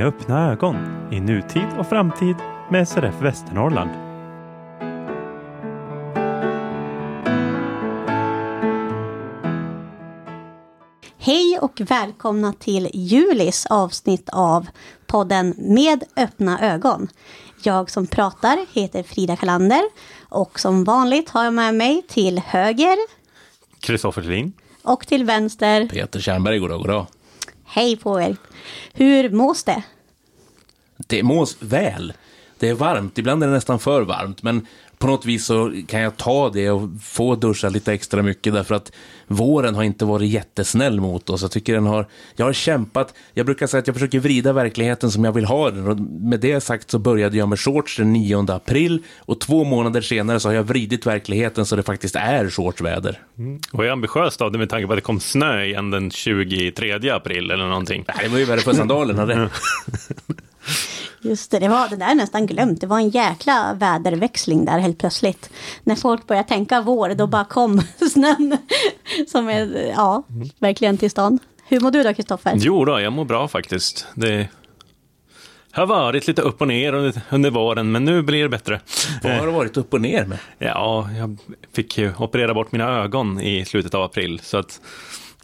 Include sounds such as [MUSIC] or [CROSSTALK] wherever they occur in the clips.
Med öppna ögon i nutid och framtid med SRF Västernorrland. Hej och välkomna till Julis avsnitt av podden Med öppna ögon. Jag som pratar heter Frida Kalander och som vanligt har jag med mig till höger Kristoffer Lin. och till vänster. Peter Tjernberg, goddag, goddag. Hej på er! Hur mås det? Det mås väl. Det är varmt, ibland är det nästan för varmt, men på något vis så kan jag ta det och få duscha lite extra mycket därför att våren har inte varit jättesnäll mot oss. Jag tycker den har, jag har kämpat, jag brukar säga att jag försöker vrida verkligheten som jag vill ha den och med det sagt så började jag med shorts den 9 april och två månader senare så har jag vridit verkligheten så det faktiskt är shortsväder. Och är ambitiöst av det med tanke på att det kom snö igen den 23 april eller någonting. Nej, det var ju värre för sandalerna det. [LAUGHS] Just det, det, var, det där är nästan glömt. Det var en jäkla väderväxling där helt plötsligt. När folk började tänka vår, då bara kom [LAUGHS] snön. Som är, ja, verkligen till stan. Hur mår du då, Kristoffer? Jo då, jag mår bra faktiskt. Det har varit lite upp och ner under, under våren, men nu blir det bättre. Vad har det varit upp och ner med? Ja, jag fick ju operera bort mina ögon i slutet av april, så att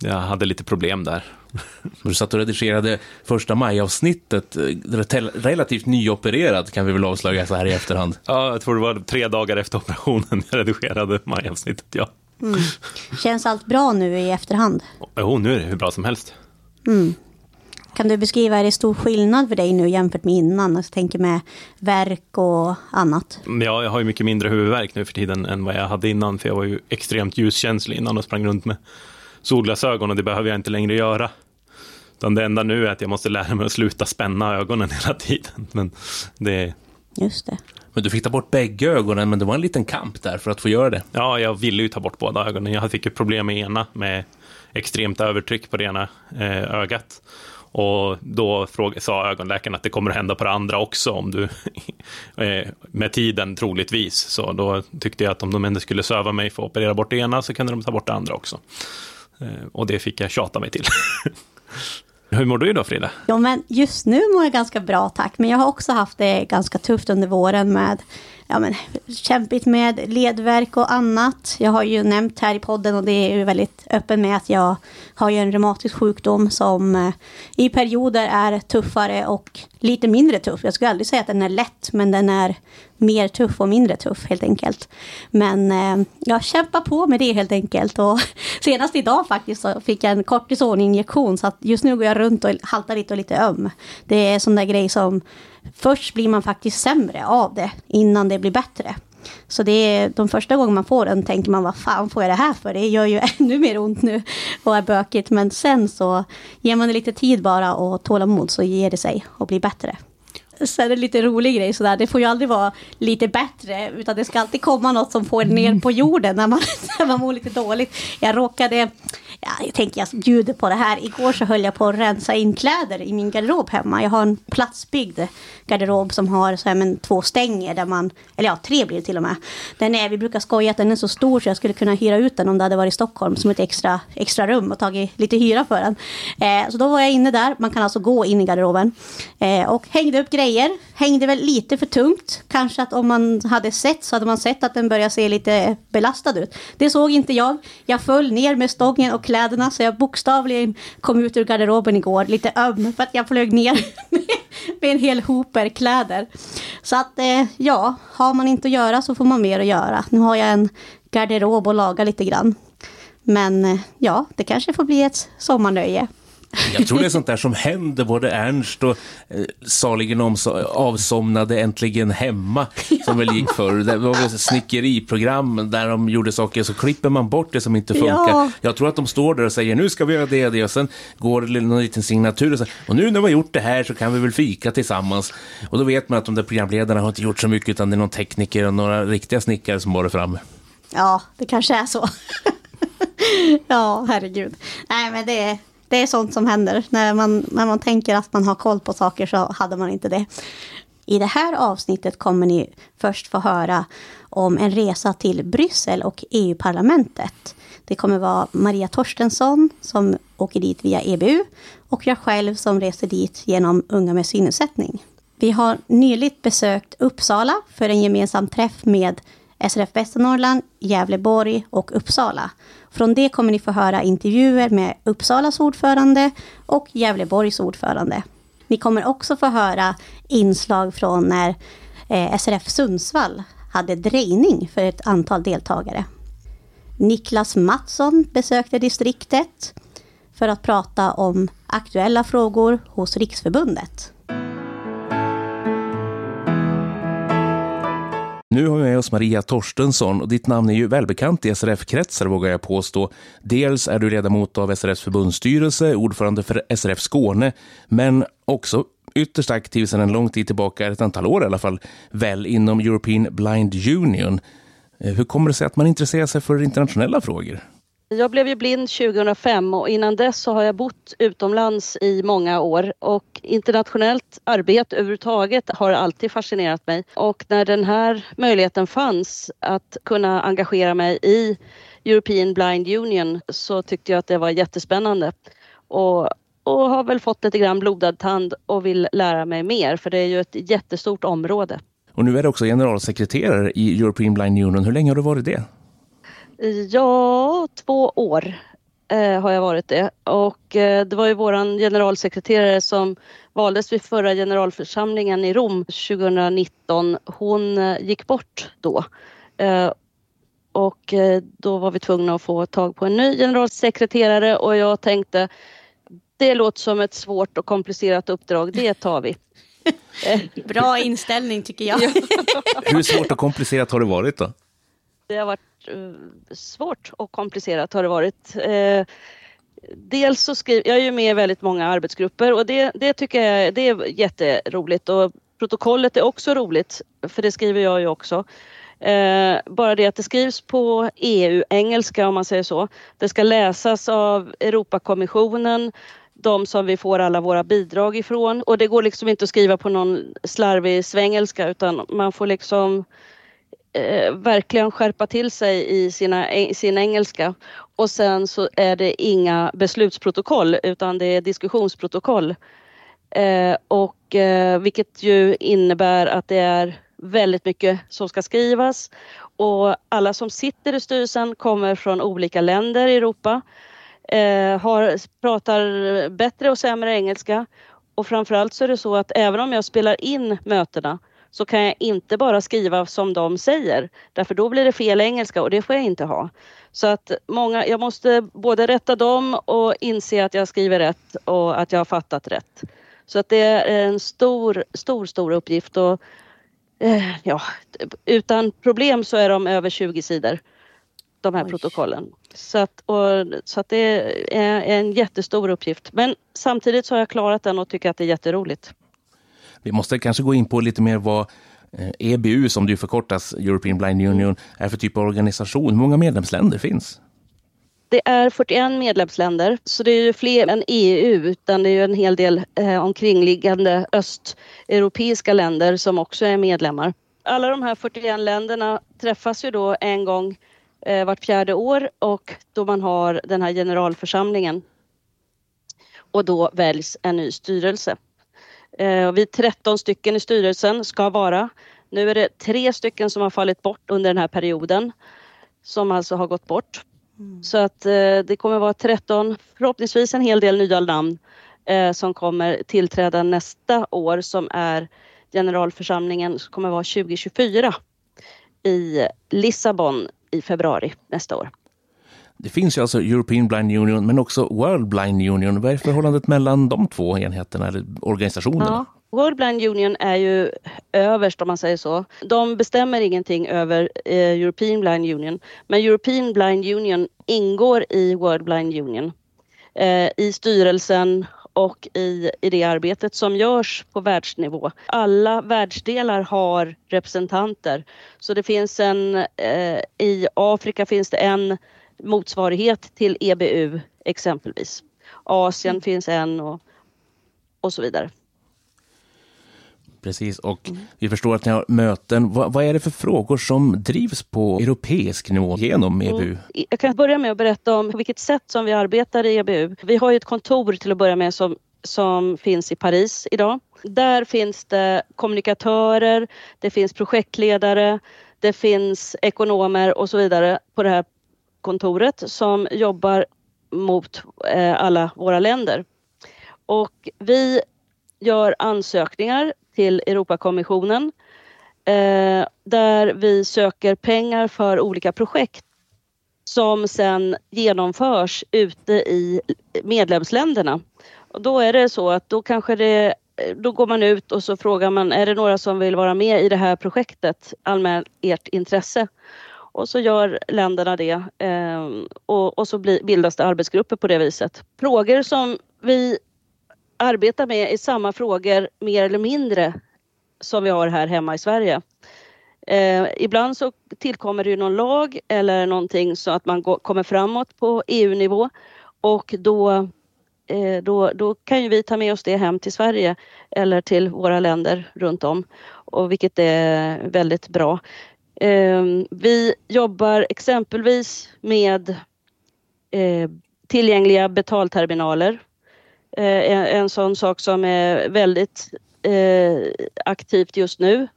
jag hade lite problem där. [LAUGHS] Du satt och redigerade första maj-avsnittet, eh, relativt nyopererad kan vi väl avslöja så här i efterhand. Ja, jag tror det var tre dagar efter operationen jag redigerade majavsnittet, ja. Känns allt bra nu i efterhand? Jo, nu är det hur bra som helst. Kan du beskriva, är det stor skillnad för dig nu jämfört med innan? Jag tänker med verk och annat. Ja, jag har ju mycket mindre huvudvärk nu för tiden än vad jag hade innan, för jag var ju extremt ljuskänslig innan och sprang runt med solglasögon och det behöver jag inte längre göra. Utan det enda nu är att jag måste lära mig att sluta spänna ögonen [LAUGHS] hela tiden. Men det, Just det. Men du fick ta bort bägge ögonen, men det var en liten kamp där för att få göra det. ja, jag ville ju ta bort båda ögonen. Jag fick ju problem med ena, med extremt övertryck på det ena eh, ögat. Och då fråga, sa ögonläkaren att det kommer att hända på det andra också om du [LAUGHS] eh, med tiden troligtvis. Så då tyckte jag att om de ändå skulle söva mig för att operera bort det ena så kunde de ta bort det andra också. Eh, och det fick jag tjata mig till. [LAUGHS] Hur mår du idag, Frida? Ja, men just nu mår jag ganska bra, tack. Men jag har också haft det ganska tufft under våren med ja, men, kämpigt med ledvärk och annat. Jag har ju nämnt här i podden och det är ju väldigt öppen med att jag har ju en reumatisk sjukdom som eh, i perioder är tuffare och lite mindre tuff. Jag skulle aldrig säga att den är lätt, men den är mer tuff och mindre tuff helt enkelt. Men eh, jag kämpar på med det helt enkelt. Och [LAUGHS] senast idag faktiskt så fick jag en kortisoninjektion så att just nu går jag runt och haltar lite och lite öm. Det är sån där grej som först blir man faktiskt sämre av det innan det blir bättre. Så det är de första gångerna man får den tänker man vad fan får jag det här för? Det gör ju [LAUGHS] ännu mer ont nu och är bökigt. Men sen så ger man det lite tid bara och tålamod så ger det sig och blir bättre. Sen är det lite rolig grej sådär. Det får ju aldrig vara lite bättre utan det ska alltid komma något som får en ner på jorden när man, [LAUGHS] när man mår lite dåligt. Jag råkade, ja, jag tänker jag bjuder på det här. Igår så höll jag på att rensa in kläder i min garderob hemma. Jag har en platsbyggd garderob som har så här, men, två stänger där man, eller ja tre blir det till och med. Den är, vi brukar skoja att den är så stor så jag skulle kunna hyra ut den om det hade varit i Stockholm som ett extra, extra rum och tagit lite hyra för den. Eh, så då var jag inne där, man kan alltså gå in i garderoben eh, och hängde upp grejer. Hängde väl lite för tungt. Kanske att om man hade sett så hade man sett att den började se lite belastad ut. Det såg inte jag. Jag föll ner med stången och kläderna så jag bokstavligen kom ut ur garderoben igår lite öm för att jag flög ner [LAUGHS] med, en hel hoper kläder. Så att eh, ja, har man inte att göra så får man mer att göra. Nu har jag en garderob att laga lite grann. Men eh, ja, det kanske får bli ett sommarnöje. Jag tror det är sånt där som händer både Ernst och eh, saligen avsomnade Äntligen Hemma som väl gick förr. Det var väl snickeriprogram där de gjorde saker så klipper man bort det som inte funkar. Ja. Jag tror att de står där och säger nu ska vi göra det och det och sen går det någon liten signatur och, så, och nu när vi har gjort det här så kan vi väl fika tillsammans. Och då vet man att de där programledarna har inte gjort så mycket utan det är någon tekniker och några riktiga snickare som var framme. Ja, det kanske är så. [LAUGHS] ja, herregud. Nej, men det är, det är sånt som händer. När man, när man tänker att man har koll på saker så hade man inte det. I det här avsnittet kommer ni först få höra om en resa till Bryssel och EU-parlamentet. Det kommer vara Maria Torstensson som åker dit via EBU och jag själv som reser dit genom Unga med synnedsättning. Vi har nyligt besökt Uppsala för en gemensam träff med SRF Västernorrland, Gävleborg och Uppsala. Från det kommer ni få höra intervjuer med Uppsalas ordförande och Gävleborgs ordförande. Ni kommer också få höra inslag från när eh, SRF Sundsvall hade drejning för ett antal deltagare. Niklas Mattsson besökte distriktet för att prata om aktuella frågor hos Riksförbundet. Nu har vi med oss Maria Torstensson och ditt namn är ju välbekant i SRF-kretsar vågar jag påstå. Dels är du ledamot av SRFs förbundsstyrelse, ordförande för SRF Skåne, men också ytterst aktiv sedan en lång tid tillbaka, ett antal år i alla fall, väl inom European Blind Union. Eh, hur kommer det sig att man intresserar sig för internationella frågor? Jag blev ju blind 2005 och innan dess så har jag bott utomlands i många år och internationellt arbete överhuvudtaget har alltid fascinerat mig. Och när den här möjligheten fanns att kunna engagera mig i European Blind Union så tyckte jag att det var jättespännande. Och, och har väl fått lite grann blodad tand och vill lära mig mer för det är ju ett jättestort område. Och nu är du också generalsekreterare i European Blind Union. Hur länge har du varit det? Ja, två år eh, har jag varit det. Och eh, det var ju våran generalsekreterare som valdes vid förra generalförsamlingen i Rom 2019. Hon eh, gick bort då. Eh, och eh, då var vi tvungna att få tag på en ny generalsekreterare och jag tänkte det låter som ett svårt och komplicerat uppdrag, det tar vi. [LAUGHS] Bra inställning tycker jag. [LAUGHS] Hur svårt och komplicerat har det varit då? Det har varit Eh, svårt och komplicerat har det varit. Eh, dels så skriver jag är ju med i väldigt många arbetsgrupper och det, det tycker jag det är jätteroligt och protokollet är också roligt för det skriver jag ju också. Eh, bara det att det skrivs på EU-engelska om man säger så. Det ska läsas av Europakommissionen, de som vi får alla våra bidrag ifrån och det går liksom inte att skriva på någon slarvig svengelska utan man får liksom eh, verkligen skärpa till sig i sina, sin engelska. Och sen så är det inga beslutsprotokoll utan det är diskussionsprotokoll. Eh, och eh, vilket ju innebär att det är väldigt mycket som ska skrivas och alla som sitter i styrelsen kommer från olika länder i Europa. Eh, har, pratar bättre och sämre engelska och framförallt så är det så att även om jag spelar in mötena så kan jag inte bara skriva som de säger. Därför då blir det fel engelska och det får jag inte ha. Så att många, jag måste både rätta dem och inse att jag skriver rätt och att jag har fattat rätt. Så att det är en stor, stor, stor uppgift och eh, ja, utan problem så är de över 20 sidor, de här Oj. protokollen. Så att, och, så att det är en jättestor uppgift. Men samtidigt så har jag klarat den och tycker att det är jätteroligt. Vi måste kanske gå in på lite mer vad eh, EBU, som det förkortas, European Blind Union, är för typ av organisation. Hur många medlemsländer finns? Det är 41 medlemsländer, så det är ju fler än EU, utan det är ju en hel del eh, omkringliggande östeuropeiska länder som också är medlemmar. Alla de här 41 länderna träffas ju då en gång eh, vart fjärde år och då man har den här generalförsamlingen. Och då väljs en ny styrelse. Eh, vi är 13 stycken i styrelsen, ska vara. Nu är det tre stycken som har fallit bort under den här perioden. Som alltså har gått bort. Mm. Så att eh, det kommer vara 13, förhoppningsvis en hel del nya namn eh, som kommer tillträda nästa år som är generalförsamlingen som kommer vara 2024 i Lissabon i februari nästa år. Det finns ju alltså European Blind Union men också World Blind Union. Vad är förhållandet mellan de två enheterna eller organisationerna? Ja. World Blind Union är ju överst om man säger så. De bestämmer ingenting över eh, European Blind Union. Men European Blind Union ingår i World Blind Union. Eh, I styrelsen och i, i det arbetet som görs på världsnivå. Alla världsdelar har representanter. Så det finns en, eh, i Afrika finns det en motsvarighet till EBU exempelvis. Asien mm. finns en och, och så vidare. Precis, och mm. vi förstår att ni har möten. Vad, vad, är det för frågor som drivs på europeisk nivå genom EBU? Mm. Jag kan börja med att berätta om på vilket sätt som vi arbetar i EBU. Vi har ju ett kontor till att börja med som, som finns i Paris idag. Där finns det kommunikatörer, det finns projektledare, det finns ekonomer och så vidare på det här kontoret som jobbar mot eh, alla våra länder. Och vi gör ansökningar till Europakommissionen eh, där vi söker pengar för olika projekt som sen genomförs ute i medlemsländerna. Och då är det så att då kanske det eh, då går man ut och så frågar man, är det några som vill vara med i det här projektet? Anmäl ert intresse. Och så gör länderna det eh, och, och, så blir, bildas det arbetsgrupper på det viset. Frågor som vi arbetar med är samma frågor mer eller mindre som vi har här hemma i Sverige. Eh, ibland så tillkommer det ju någon lag eller någonting så att man går, kommer framåt på EU-nivå och då, eh, då, då kan ju vi ta med oss det hem till Sverige eller till våra länder runt om och vilket är väldigt bra. Eh, vi jobbar exempelvis med eh, tillgängliga betalterminaler Eh, en, sån sak som är väldigt eh, aktivt just nu.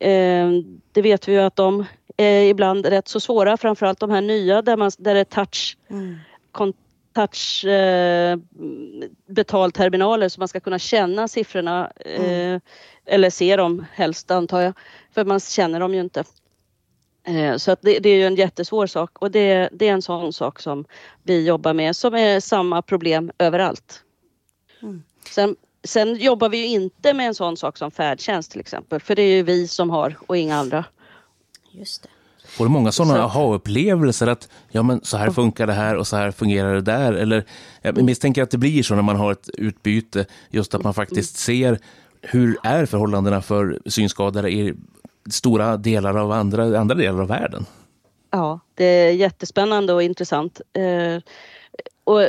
Eh, det vet vi ju att de är ibland rätt så svåra, framförallt de här nya där, man, där det är touch, mm. touch eh, betalterminaler så man ska kunna känna siffrorna mm. eh, eller se dem helst antar jag, för man känner dem ju inte. Eh, så att det, det, är ju en jättesvår sak och det, det, är en sån sak som vi jobbar med som är samma problem överallt. Mm. Sen, sen jobbar vi ju inte med en sån sak som färdtjänst till exempel, för det är ju vi som har och inga andra. Just det. Får du många sådana aha-upplevelser att ja, men så här funkar det här och så här fungerar det där? Eller jag misstänker att det blir så när man har ett utbyte, just att man faktiskt ser hur är förhållandena för synskadade i stora delar av andra, andra delar av världen? Ja, det är jättespännande och intressant. Eh, och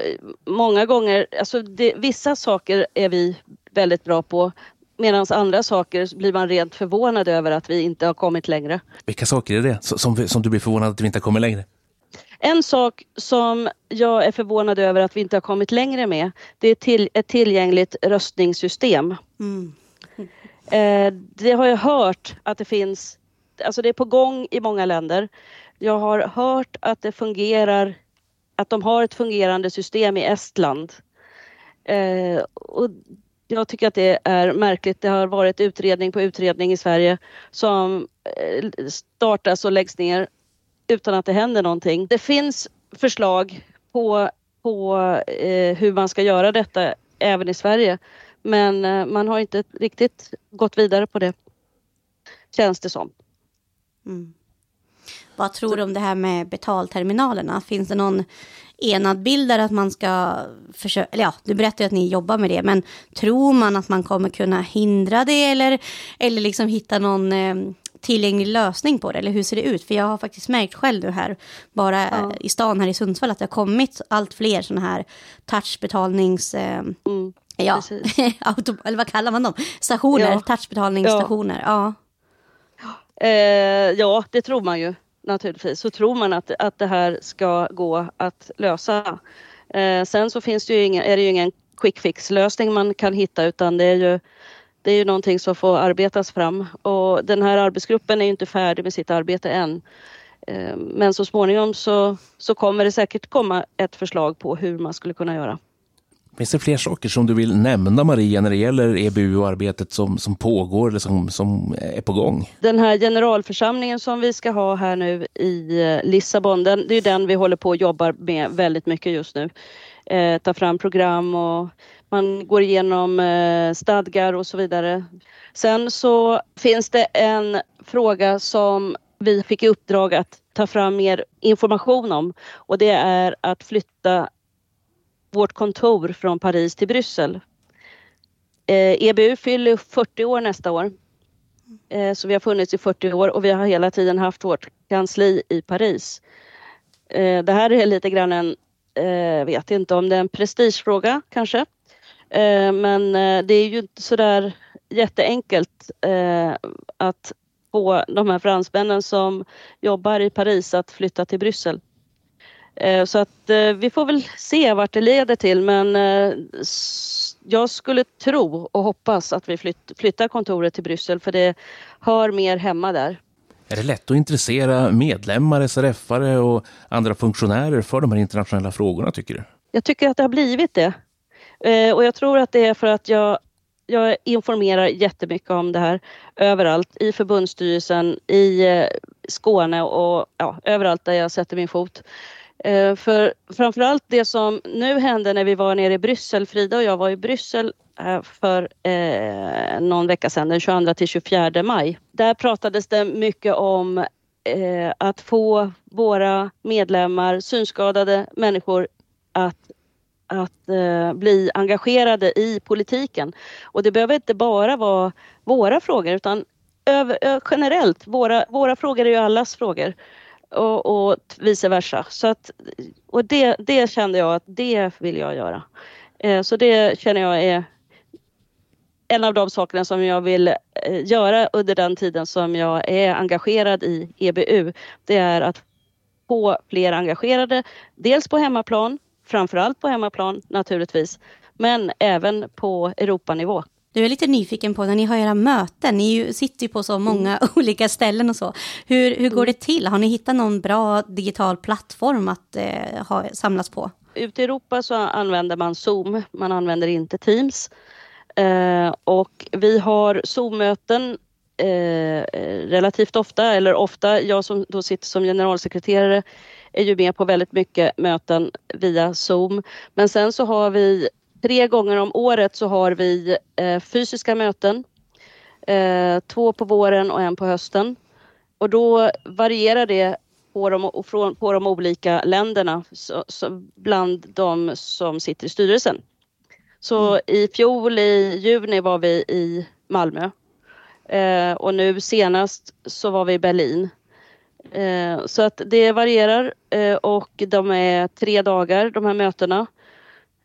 många gånger, alltså det, vissa saker är vi väldigt bra på medan andra saker blir man rent förvånad över att vi inte har kommit längre. Vilka saker är det som, som du blir förvånad att vi inte har kommit längre? En sak som jag är förvånad över att vi inte har kommit längre med, det är till, ett tillgängligt röstningssystem. Mm. Eh, det har jag hört att det finns, alltså det är på gång i många länder. Jag har hört att det fungerar att de har ett fungerande system i Estland. Eh, och jag tycker att det är märkligt. Det har varit utredning på utredning i Sverige som eh, startas och läggs ner utan att det händer någonting. Det finns förslag på, på eh, hur man ska göra detta även i Sverige. Men eh, man har inte riktigt gått vidare på det, känns det som. Mm. Vad tror du om det här med betalterminalerna? Finns det någon enad bild där att man ska försöka, eller ja, du berättar ju att ni jobbar med det, men tror man att man kommer kunna hindra det eller, eller liksom hitta någon eh, tillgänglig lösning på det? Eller hur ser det ut? För jag har faktiskt märkt själv nu här, bara ja. i stan här i Sundsvall, att det har kommit allt fler sådana här touchbetalnings... Eh, mm, ja, [LAUGHS] auto, eller vad kallar man dem? Stationer, ja. touchbetalningsstationer. Ja. Ja. Eh, ja, det tror man ju naturligtvis så tror man att, att det här ska gå att lösa. Eh, sen så finns det ju ingen, är det ju ingen quick fix lösning man kan hitta utan det är ju det är ju någonting som får arbetas fram och den här arbetsgruppen är ju inte färdig med sitt arbete än. Eh, men så småningom så, så kommer det säkert komma ett förslag på hur man skulle kunna göra. Finns det fler saker som du vill nämna Maria när det gäller EBU och arbetet som, som pågår eller som, som är på gång? Den här generalförsamlingen som vi ska ha här nu i eh, Lissabon, den, det är den vi håller på och jobbar med väldigt mycket just nu. Eh, ta fram program och man går igenom eh, stadgar och så vidare. Sen så finns det en fråga som vi fick i uppdrag att ta fram mer information om och det är att flytta vårt kontor från Paris till Bryssel. Eh, EBU fyller 40 år nästa år. Eh, så vi har funnits i 40 år och vi har hela tiden haft vårt kansli i Paris. Eh, det här är lite grann en, eh, vet inte om det är en prestigefråga kanske. Eh, men eh, det är ju inte sådär jätteenkelt att få de här fransmännen som jobbar i Paris att flytta till Bryssel. Eh, så att eh, vi får väl se vart det leder till men eh, jag skulle tro och hoppas att vi flytt, flyttar kontoret till Bryssel för det hör mer hemma där. Är det lätt att intressera medlemmar, SRF-are och andra funktionärer för de här internationella frågorna tycker du? Jag tycker att det har blivit det. Och jag tror att det är för att jag jag informerar jättemycket om det här överallt i förbundsstyrelsen, i Skåne och ja, överallt där jag sätter min fot. Eh, för framförallt det som nu hände när vi var nere i Bryssel, Frida och jag var i Bryssel eh, för eh, någon vecka sedan, den 22 till 24 maj. Där pratades det mycket om eh, att få våra medlemmar, synskadade människor, att att eh, bli engagerade i politiken. Och det behöver inte bara vara våra frågor utan över, generellt, våra, våra frågor är ju allas frågor och, och vice versa. Så att, och det, det kände jag att det vill jag göra. Eh, så det känner jag är en av de sakerna som jag vill eh, göra under den tiden som jag är engagerad i EBU. Det är att få fler engagerade, dels på hemmaplan, framförallt på hemmaplan naturligtvis, men även på Europanivå. Du är lite nyfiken på när ni har era möten. Ni sitter ju på så många mm. [LAUGHS] olika ställen och så. Hur, hur går mm. det till? Har ni hittat någon bra digital plattform att eh, ha, samlas på? Ute i Europa så använder man Zoom. Man använder inte Teams. Eh, och vi har Zoom-möten eh, relativt ofta, eller ofta. Jag som då sitter som generalsekreterare är ju med på väldigt mycket möten via Zoom. Men sen så har vi Tre gånger om året så har vi eh, fysiska möten. Eh, två på våren och en på hösten. Och då varierar det på de, från, på de olika länderna så, så bland de som sitter i styrelsen. Så mm. i fjol i juni var vi i Malmö eh, och nu senast så var vi i Berlin. Eh, så att det varierar eh, och de är tre dagar de här mötena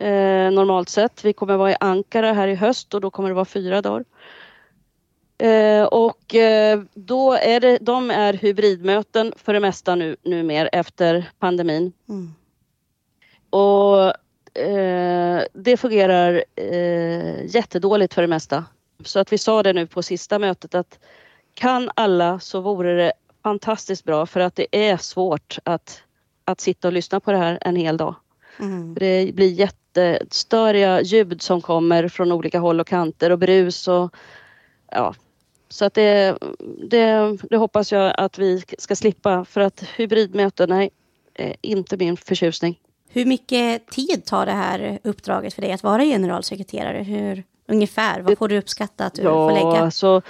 eh, normalt sett. Vi kommer vara i Ankara här i höst och då kommer det vara fyra dagar. Eh, och eh, då är det, de är hybridmöten för det mesta nu, numera efter pandemin. Mm. Och eh, det fungerar eh, jättedåligt för det mesta. Så att vi sa det nu på sista mötet att kan alla så vore det fantastiskt bra för att det är svårt att, att sitta och lyssna på det här en hel dag. Mm. Det blir jättestöriga ljud som kommer från olika håll och kanter och brus och ja. Så att det, det, det hoppas jag att vi ska slippa för att hybridmöten, nej, är inte min förtjusning. Hur mycket tid tar det här uppdraget för dig att vara generalsekreterare? Hur, ungefär, vad får du uppskatta att du ja, får lägga? Alltså,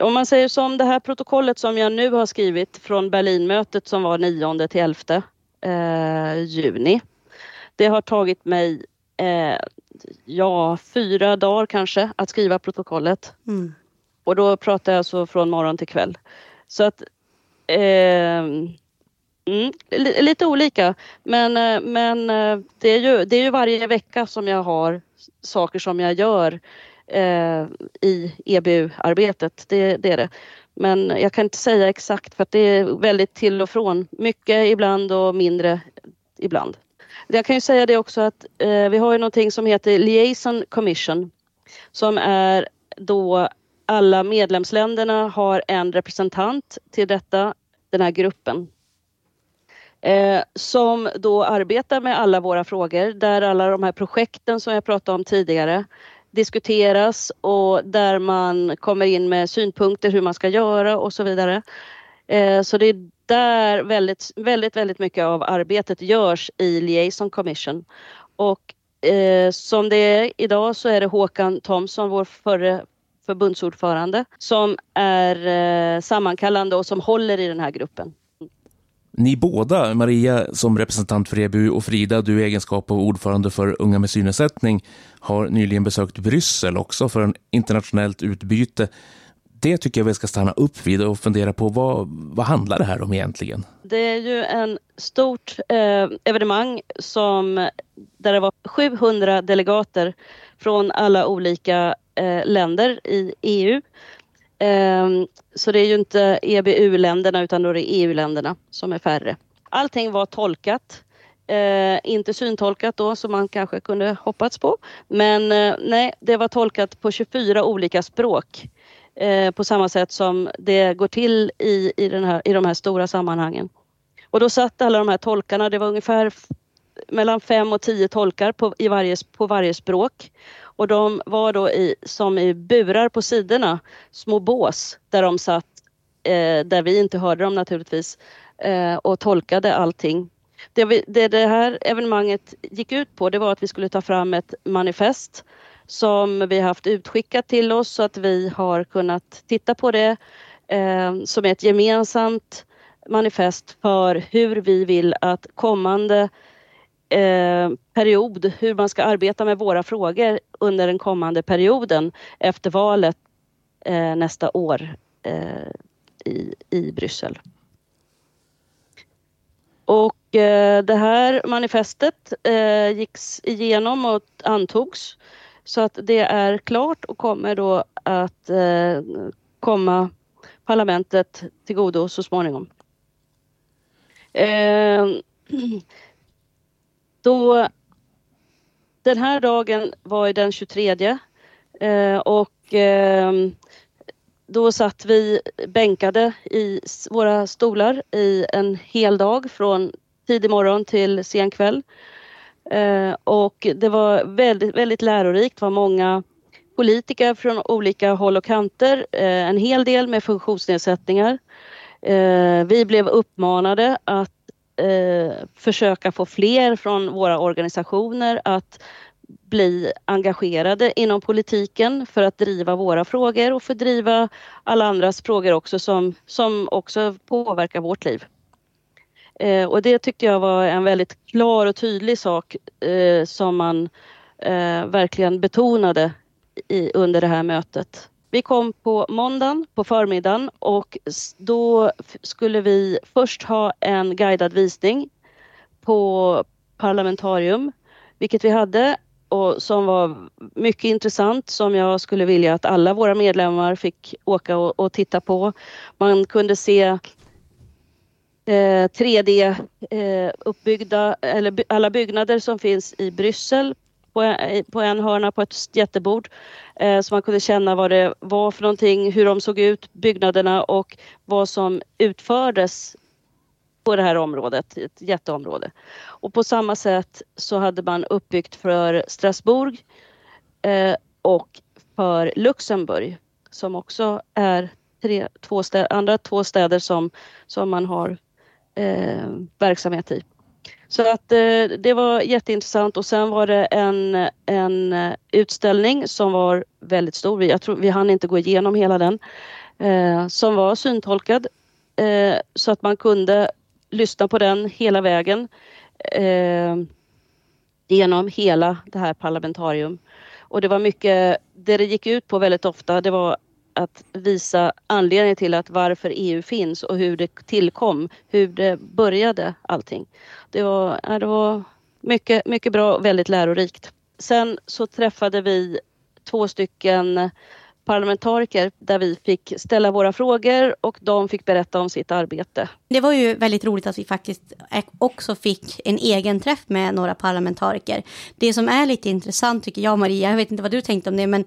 om man säger som det här protokollet som jag nu har skrivit från Berlinmötet som var 9 till 11 eh, juni. Det har tagit mig eh, ja, fyra dagar kanske att skriva protokollet. Mm. Och då pratar jag så från morgon till kväll. Så att eh, mm, lite olika. Men, eh, men eh, det, är ju, det är ju varje vecka som jag har saker som jag gör eh, i EBU-arbetet. Det, det, är det. Men jag kan inte säga exakt för att det är väldigt till och från. Mycket ibland och mindre ibland. Jag kan ju säga det också att eh, vi har ju någonting som heter Liaison Commission som är då alla medlemsländerna har en representant till detta, den här gruppen. Eh, som då arbetar med alla våra frågor där alla de här projekten som jag pratade om tidigare diskuteras och där man kommer in med synpunkter hur man ska göra och så vidare. Eh, så det är där väldigt, väldigt, väldigt mycket av arbetet görs i Liaison Commission. Och eh, som det är idag så är det Håkan Thomsson, vår förre förbundsordförande, som är eh, sammankallande och som håller i den här gruppen. Ni båda, Maria som representant för EBU och Frida, du i egenskap av ordförande för Unga med synnedsättning, har nyligen besökt Bryssel också för en internationellt utbyte det tycker jag vi ska stanna upp vid och fundera på vad, vad handlar det här om egentligen? Det är ju en stort eh, evenemang som, där det var 700 delegater från alla olika eh, länder i EU. Eh, så det är ju inte EBU-länderna utan då är det EU-länderna som är färre. Allting var tolkat. Eh, inte syntolkat då som man kanske kunde hoppats på. Men eh, nej, det var tolkat på 24 olika språk. Eh, på samma sätt som det går till i, i, den här, i de här stora sammanhangen. Och då satt alla de här tolkarna, det var ungefär mellan fem och tio tolkar på, i varje, på varje språk. Och de var då i, som i burar på sidorna, små bås där de satt, eh, där vi inte hörde dem naturligtvis, eh, och tolkade allting. Det, vi, det det här evenemanget gick ut på det var att vi skulle ta fram ett manifest som vi haft utskickat till oss så att vi har kunnat titta på det eh, som är ett gemensamt manifest för hur vi vill att kommande eh, period, hur man ska arbeta med våra frågor under den kommande perioden efter valet eh, nästa år eh, i, i Bryssel. Och eh, det här manifestet gick gicks igenom och antogs så att det är klart och kommer då att eh, komma parlamentet till godo så småningom. Eh, [CLEARS THROAT] då, den här dagen var den 23 eh, och eh, då satt vi bänkade i våra stolar i en hel dag från tidig morgon till sen kväll. Eh, och det var väldigt, väldigt lärorikt. Det var många politiker från olika håll och kanter, eh, en hel del med funktionsnedsättningar. Eh, vi blev uppmanade att eh, försöka få fler från våra organisationer att bli engagerade inom politiken för att driva våra frågor och för att driva alla andras frågor också som, som också påverkar vårt liv. Eh, och det tyckte jag var en väldigt klar och tydlig sak eh, som man eh, verkligen betonade i, under det här mötet. Vi kom på måndagen på förmiddagen och då skulle vi först ha en guidad visning på parlamentarium, vilket vi hade och som var mycket intressant som jag skulle vilja att alla våra medlemmar fick åka och, och titta på. Man kunde se 3D eh, eh, uppbyggda, eller alla byggnader som finns i Bryssel på en, på en hörna på ett jättebord. Eh, så man kunde känna vad det var för någonting, hur de såg ut, byggnaderna och vad som utfördes på det här området, ett jätteområde. Och på samma sätt så hade man uppbyggt för Strasbourg eh, och för Luxemburg som också är tre, två städer, andra två städer som, som man har eh, verksamhet i. Så att eh, det var jätteintressant och sen var det en, en eh, utställning som var väldigt stor. Jag tror vi hann inte gå igenom hela den. Eh, som var syntolkad eh, så att man kunde lyssna på den hela vägen eh, genom hela det här parlamentarium. Och det var mycket, det det gick ut på väldigt ofta det var att visa anledningen till att varför EU finns och hur det tillkom, hur det började allting. Det var, det var mycket, mycket bra och väldigt lärorikt. Sen så träffade vi två stycken parlamentariker där vi fick ställa våra frågor och de fick berätta om sitt arbete. Det var ju väldigt roligt att vi faktiskt också fick en egen träff med några parlamentariker. Det som är lite intressant tycker jag Maria, jag vet inte vad du tänkte om det, men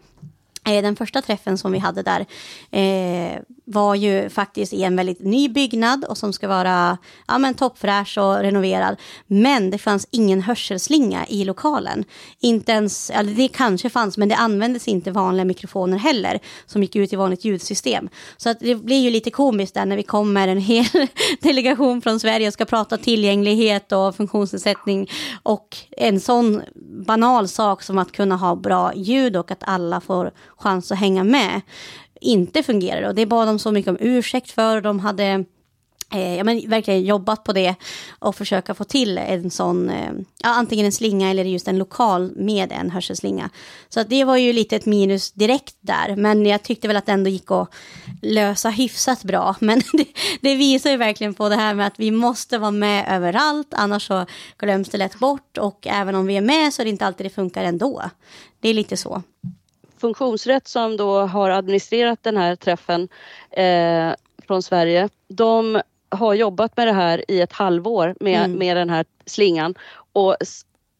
Eh, den första träffen som vi hade där eh, var ju faktiskt i en väldigt ny byggnad och som ska vara ja, men toppfräsch och renoverad. Men det fanns ingen hörselslinga i lokalen. Inte ens, eller det kanske fanns, men det användes inte vanliga mikrofoner heller som gick ut i vanligt ljudsystem. Så att det blir ju lite komiskt där när vi kommer en hel [LAUGHS] delegation från Sverige och ska prata tillgänglighet och funktionsnedsättning och en sån banal sak som att kunna ha bra ljud och att alla får chans att hänga med inte fungerade. Och det bad de så mycket om ursäkt för. De hade eh, ja, men verkligen jobbat på det och försöka få till en sån, eh, ja, antingen en slinga eller just en lokal med en hörselslinga. Så att det var ju lite ett minus direkt där, men jag tyckte väl att det ändå gick att lösa hyfsat bra. [LAUGHS] Men det, det visar ju verkligen på det här med att vi måste vara med överallt, annars så glöms det lätt bort och även om vi är med så är det inte alltid det funkar ändå. Det är lite så. Funktionsrätt som då har administrerat den här träffen eh, från Sverige, de har jobbat med det här i ett halvår med, mm. med den här slingan och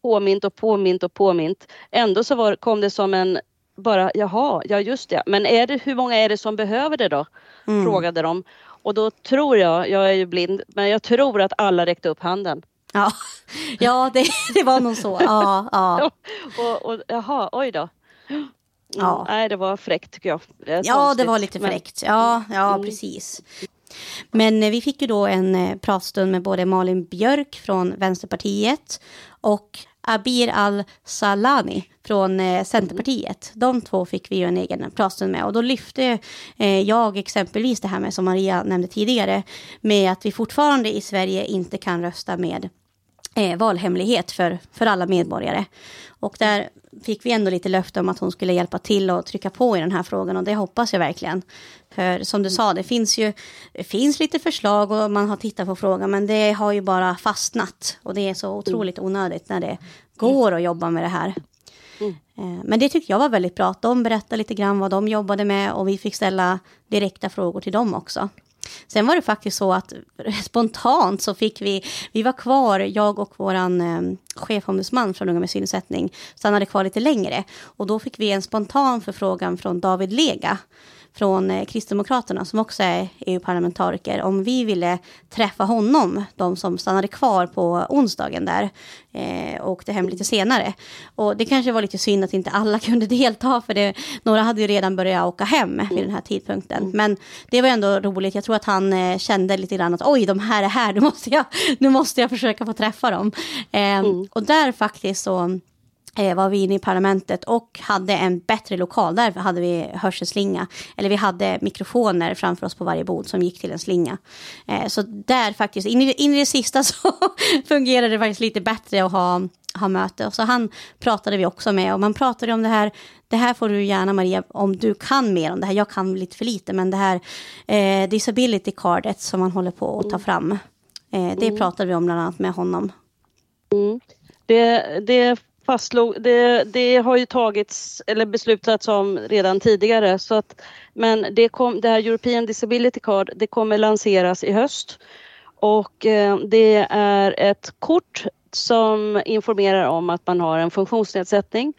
påmint och påmint och påmint. Ändå så var, kom det som en bara, jaha, ja just det, men är det, hur många är det som behöver det då? Mm. Frågade de. Och då tror jag, jag är ju blind, men jag tror att alla räckte upp handen. Ja, ja det, det var nog så. Ja, ja. [LAUGHS] och, och, jaha, oj då. Ja. Nej, det var fräckt tycker jag. Det ja, det var lite fräckt. Ja, ja mm. precis. Men eh, vi fick ju då en eh, pratstund med både Malin Björk från Vänsterpartiet och Abir al-Salani från eh, Centerpartiet. De två fick vi ju en egen pratstund med och då lyfte eh, jag exempelvis det här med som Maria nämnde tidigare med att vi fortfarande i Sverige inte kan rösta med eh, valhemlighet för, för alla medborgare. Och där fick vi ändå lite löfte om att hon skulle hjälpa till och trycka på i den här frågan och det hoppas jag verkligen. För som du sa, det finns ju det finns lite förslag och man har tittat på frågan men det har ju bara fastnat och det är så otroligt onödigt när det går att jobba med det här. Mm. Eh, men det tyckte jag var väldigt bra. De berättade lite grann vad de jobbade med och vi fick ställa direkta frågor till dem också. Sen var det faktiskt så att [LAUGHS] spontant så fick vi, vi var kvar, jag och våran eh, chefombudsman från Unga med synsättning stannade kvar lite längre. Och då fick vi en spontan förfrågan från David Lega från eh, Kristdemokraterna som också är EU-parlamentariker om vi ville träffa honom, de som stannade kvar på onsdagen där eh, och åkte hem lite senare. Och det kanske var lite synd att inte alla [LAUGHS] kunde delta för det, några hade ju redan börjat åka hem vid den här tidpunkten. Mm. Men det var ändå roligt. Jag tror att han eh, kände lite grann att oj, de här är här, nu måste jag, [LAUGHS] nu måste jag försöka få träffa dem. Eh, mm. Och där faktiskt så var vi inne i parlamentet och hade en bättre lokal. Där hade vi hörselslinga. Eller vi hade mikrofoner framför oss på varje bord som gick till en slinga. Eh, så där faktiskt, in i, in i det sista [LAUGHS] så fungerade det faktiskt lite bättre att ha, ha möte. Och så han pratade vi också med och man pratade om det här. Det här får du gärna Maria, om du kan mer om det här. Jag kan lite för lite, men det här eh, disability cardet som man håller på att ta fram. Eh, det mm. pratade vi om bland annat med honom. Mm. Det, det fastslog, det, det har ju tagits eller beslutats om redan tidigare så att, men det, kom, det här European Disability Card det kommer lanseras i höst och eh, det är ett kort som informerar om att man har en funktionsnedsättning.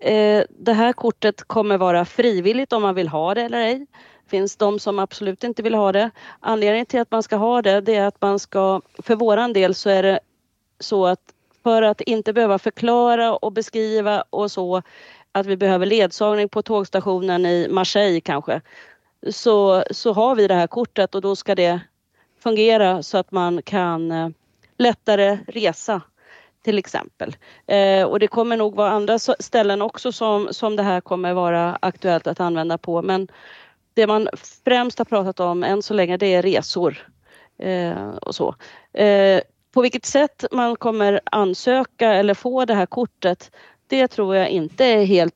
Eh, det här kortet kommer vara frivilligt om man vill ha det eller ej. Det finns de som absolut inte vill ha det. Anledningen till att man ska ha det, det är att man ska, för våran del så är det så att för att inte behöva förklara och beskriva och så att vi behöver ledsagning på tågstationen i Marseille kanske. Så, så har vi det här kortet och då ska det fungera så att man kan eh, lättare resa till exempel. Eh, och det kommer nog vara andra ställen också som, som det här kommer vara aktuellt att använda på men det man främst har pratat om än så länge det är resor eh, och så. Eh, på vilket sätt man kommer ansöka eller få det här kortet, det tror jag inte är helt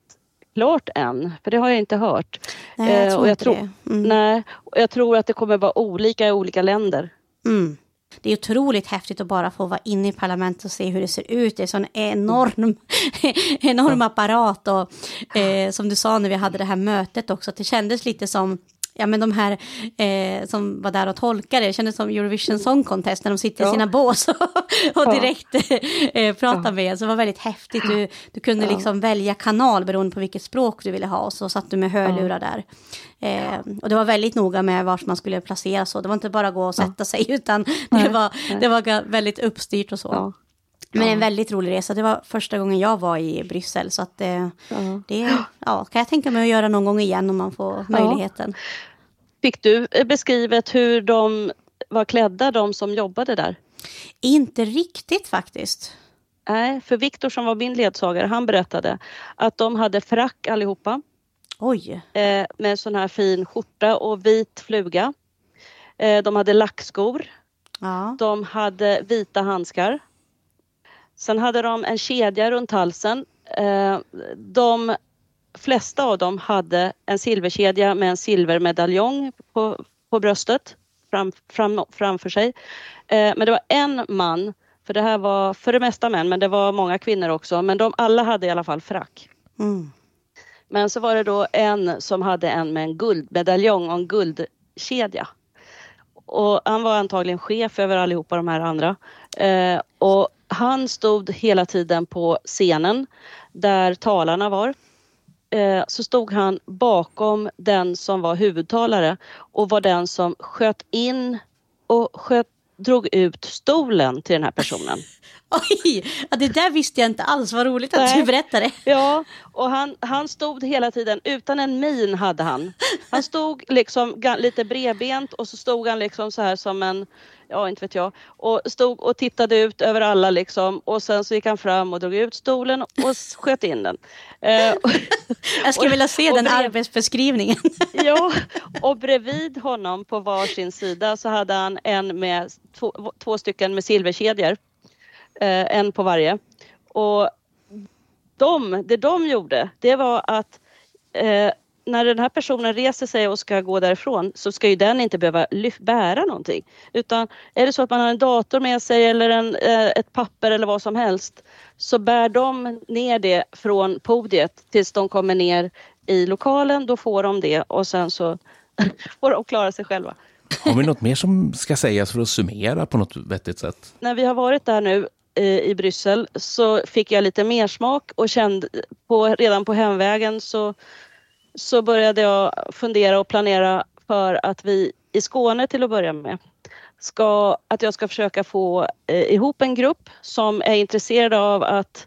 klart än, för det har jag inte hört. Nej, jag eh, tror och jag inte tror, det. Mm. Nej, jag tror att det kommer vara olika i olika länder. Mm. Det är otroligt häftigt att bara få vara inne i parlamentet och se hur det ser ut. Det är en sån enorm, [LAUGHS] enorm apparat. Och, eh, som du sa när vi hade det här mötet också, att det kändes lite som ja, men de här eh, som var där och tolkade, det kändes som Eurovision Song Contest när de sitter ja. i sina bås och, och direkt eh, pratar ja. med. Så det var väldigt häftigt. Du, du kunde ja. liksom välja kanal beroende på vilket språk du ville ha och så satt du med hörlurar där. Eh, och det var väldigt noga med var man skulle placera så. Det var inte bara att gå och sätta sig [LAUGHS] utan det var, det var väldigt uppstyrt och så. Men en väldigt rolig resa. Det var första gången jag var i Bryssel. Så att eh, det ja, kan jag tänka mig att göra någon gång igen om man får möjligheten. Fick du beskrivet hur de var klädda, de som jobbade där? Inte riktigt faktiskt. Nej, för Viktor som var min ledsagare, han berättade att de hade frack allihopa. Oj! Eh, med sån här fin skjorta och vit fluga. Eh, de hade lackskor. Ja. De hade vita handskar. Sen hade de en kedja runt halsen. Eh, de flesta av dem hade en silverkedja med en silvermedaljong på, på bröstet fram, fram, framför sig. Eh, men det var en man, för det här var för det mesta män, men det var många kvinnor också, men de alla hade i alla fall frack. Mm. Men så var det då en som hade en med en guldmedaljong och en guldkedja. Och han var antagligen chef över allihopa de här andra. Eh, och han stod hela tiden på scenen där talarna var. Eh, så stod han bakom den som var huvudtalare och var den som sköt in och sköt, drog ut stolen till den här personen. [LAUGHS] Oj, ja, det där visste jag inte alls. Vad roligt att Nej. du berättade. Ja, och han, han stod hela tiden utan en min hade han. Han stod liksom lite bredbent och så stod han liksom så här som en, ja inte vet jag, och stod och tittade ut över alla liksom och sen så gick han fram och drog ut stolen och sköt in den. Eh, [LAUGHS] Jag skulle Och- vilja se den brev- arbetsbeskrivningen. [LAUGHS] Ja, och bredvid honom på varsin sida så hade han en med två, två stycken med silverkedjor. Eh, en på varje. Och de, det de gjorde, det var att eh, när den här personen reser sig och ska gå därifrån så ska ju den inte behöva bära någonting. Utan är det så att man har en dator med sig eller en, eh, ett papper eller vad som helst så bär de ner det från podiet tills de kommer ner i lokalen. Då får de det och sen så [LAUGHS] får de klara sig själva. Har vi något mer som ska sägas för att summera på något vettigt sätt? när vi har varit där nu i Bryssel så fick jag lite mer smak och kände på, redan på hemvägen så, så började jag fundera och planera för att vi i Skåne till att börja med ska, att jag ska försöka få eh, ihop en grupp som är intresserade av att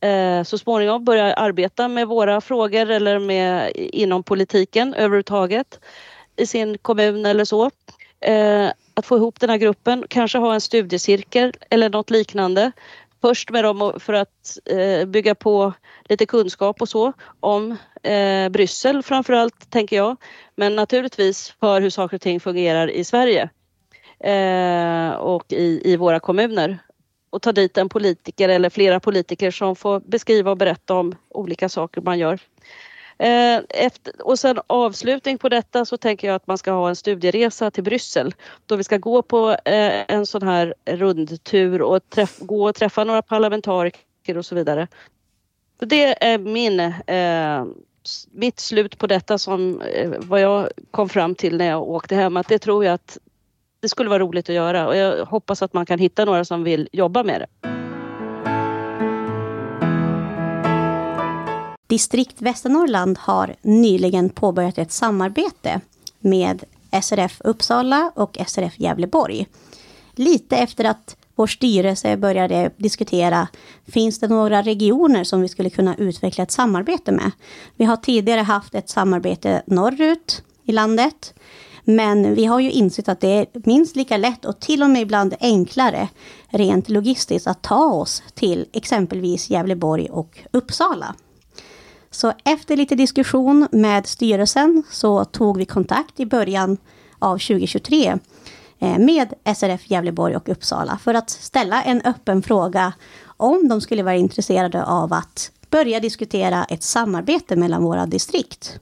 eh, så småningom börja arbeta med våra frågor eller med, inom politiken överhuvudtaget i sin kommun eller så. Eh, att få ihop den här gruppen, kanske ha en studiecirkel eller något liknande. Först med dem för att eh, bygga på lite kunskap och så om eh, Bryssel framförallt tänker jag. Men naturligtvis för hur saker och ting fungerar i Sverige eh, och i, i våra kommuner. Och ta dit en politiker eller flera politiker som får beskriva och berätta om olika saker man gör. Eh, efter, och sen avslutning på detta så tänker jag att man ska ha en studieresa till Bryssel då vi ska gå på eh, en sån här rundtur och träff, gå och träffa några parlamentariker och så vidare. Det är min, eh, mitt slut på detta som eh, vad jag kom fram till när jag åkte hem att det tror jag att det skulle vara roligt att göra och jag hoppas att man kan hitta några som vill jobba med det. Distrikt Västernorrland har nyligen påbörjat ett samarbete med SRF Uppsala och SRF Gävleborg. Lite efter att vår styrelse började diskutera, finns det några regioner som vi skulle kunna utveckla ett samarbete med? Vi har tidigare haft ett samarbete norrut i landet, men vi har ju insett att det är minst lika lätt och till och med ibland enklare rent logistiskt att ta oss till exempelvis Gävleborg och Uppsala. Så efter lite diskussion med styrelsen så tog vi kontakt i början av 2023 eh, med SRF Gävleborg och Uppsala för att ställa en öppen fråga om de skulle vara intresserade av att börja diskutera ett samarbete mellan våra distrikt.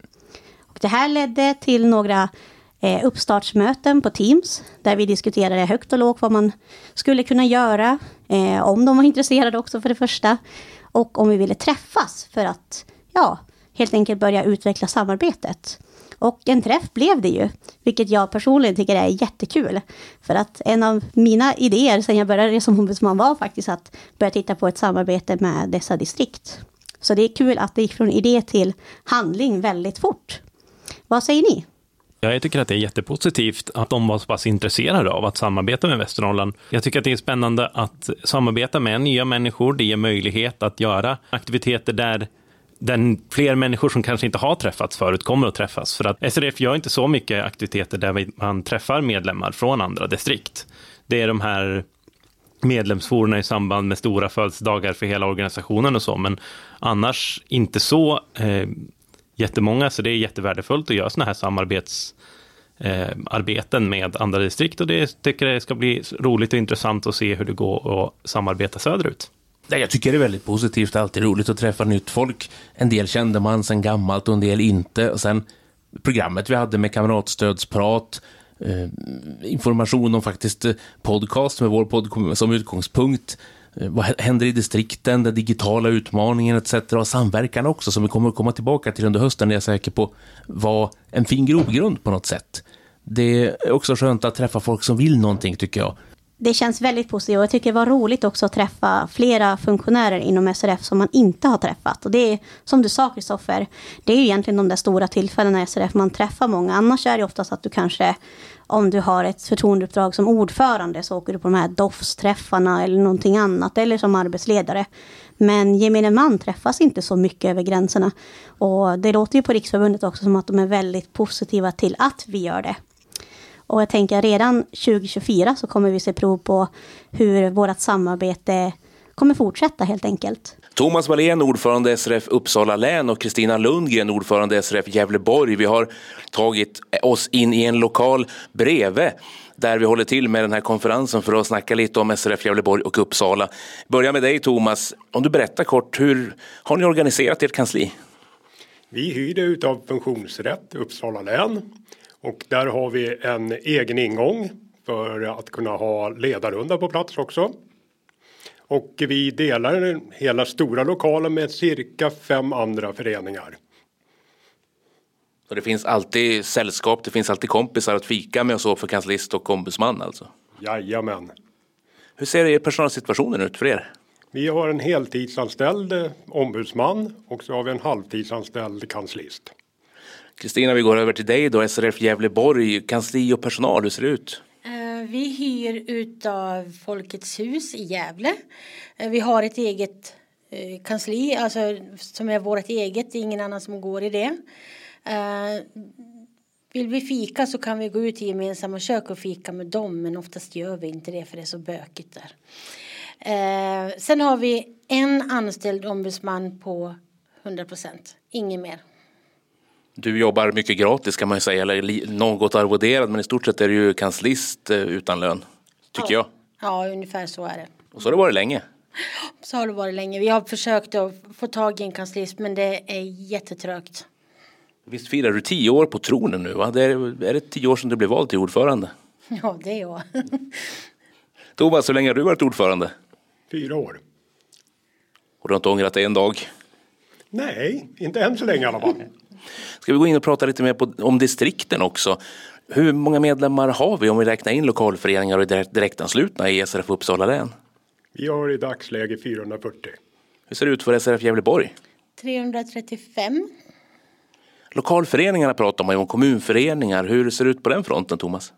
Och det här ledde till några eh, uppstartsmöten på Teams där vi diskuterade högt och lågt vad man skulle kunna göra, eh, om de var [LAUGHS] intresserade också för det första och om vi ville träffas för att ja, helt enkelt börja utveckla samarbetet. Och en träff blev det ju, vilket jag personligen tycker är jättekul. För att en av mina idéer sen jag började som ombudsman var faktiskt att börja titta på ett samarbete med dessa distrikt. Så det är kul att det gick från idé till handling väldigt fort. Vad säger ni? Ja, jag tycker att det är jättepositivt att de var så pass intresserade av att samarbeta med Västernorrland. Jag tycker att det är spännande att samarbeta med nya människor. Det ger möjlighet att göra aktiviteter där den fler människor som kanske inte har träffats förut kommer att träffas. För att SRF gör inte så mycket aktiviteter där man träffar medlemmar från andra distrikt. Det är de här medlemsforerna i samband med stora födelsedagar för hela organisationen och så, men annars inte så eh, jättemånga, så det är jättevärdefullt att göra sådana här samarbetsarbeten eh, med andra distrikt och det tycker jag ska bli roligt och intressant att se hur det går att samarbeta söderut. Jag tycker det är väldigt positivt, alltid roligt att träffa nytt folk. En del kände man sedan gammalt och en del inte. Och sen programmet vi hade med kamratstödsprat, eh, information om faktiskt eh, podcast med vår podd som utgångspunkt. Eh, vad händer i distrikten, den digitala utmaningen etc. Och samverkan också som vi kommer att komma tillbaka till under hösten, är jag säker på, var en fin grogrund på något sätt. Det är också skönt att träffa folk som vill någonting tycker jag det känns väldigt positivt och jag tycker det var roligt också att träffa flera funktionärer inom SRF som man inte har träffat. Och det är som du sa Kristoffer, det är ju egentligen de där stora tillfällena i SRF man träffar många. Annars är det oftast att du kanske, om du har ett förtroendeuppdrag som ordförande så åker du på de här DOFS-träffarna eller någonting annat, eller som arbetsledare. Men gemene man träffas inte så mycket över gränserna. Och det låter ju på Riksförbundet också som att de är väldigt positiva till att vi gör det. Och jag tänker redan 2024 så kommer vi se prov på hur vårt samarbete kommer fortsätta helt enkelt. Thomas Wallén, ordförande SRF Uppsala län och Kristina Lundgren, ordförande SRF Gävleborg. Vi har tagit oss in i en lokal bredvid där vi håller till med den här konferensen för att snacka lite om SRF Gävleborg och Uppsala. Börja med dig Thomas, om du berättar kort, hur har ni organiserat ert kansli? Vi hyr det utav Funktionsrätt Uppsala län och där har vi en egen ingång för att kunna ha ledarhundar på plats också. Och vi delar hela stora lokalen med cirka fem andra föreningar. Och det finns alltid sällskap, det finns alltid kompisar att fika med och så för kanslist och ombudsman alltså? Jajamän. Hur ser er personalsituationen ut för er? Vi har en heltidsanställd ombudsman och så har vi en halvtidsanställd kanslist. Kristina, vi går över till dig då, SRF Gävleborg, kansli och personal, hur ser det ut? Eh, vi hyr utav Folkets hus i Gävle. Eh, vi har ett eget eh, kansli, alltså som är vårt eget, det är ingen annan som går i det. Vill vi fika så kan vi gå ut i gemensamma kök och fika med dem men oftast gör vi inte det för det är så bökigt där. Sen har vi en anställd ombudsman på 100 procent, Ingen mer. Du jobbar mycket gratis kan man ju säga, eller något arvoderad, men i stort sett är du ju kanslist eh, utan lön, tycker ja. jag. Ja, ungefär så är det. Och så har det varit länge. Så har det varit länge. Vi har försökt att få tag i en kanslist, men det är jättetrögt. Visst firar du tio år på tronen nu? Va? Det är, är det tio år sedan du blev vald till ordförande? [LAUGHS] Ja, det är jag. [LAUGHS] Thomas, hur länge har du varit ordförande? Fyra år. Och du har inte ångrat dig en dag? Nej, inte än så länge i alla fall. Ska vi gå in och prata lite mer på, om distrikten också? Hur många medlemmar har vi om vi räknar in lokalföreningar och direkt, direktanslutna i SRF Uppsala län? Vi har i dagsläge 440. Hur ser det ut för SRF Gävleborg? 335. Lokalföreningarna pratar man ju om, kommunföreningar. Hur ser det ut på den fronten, Thomas?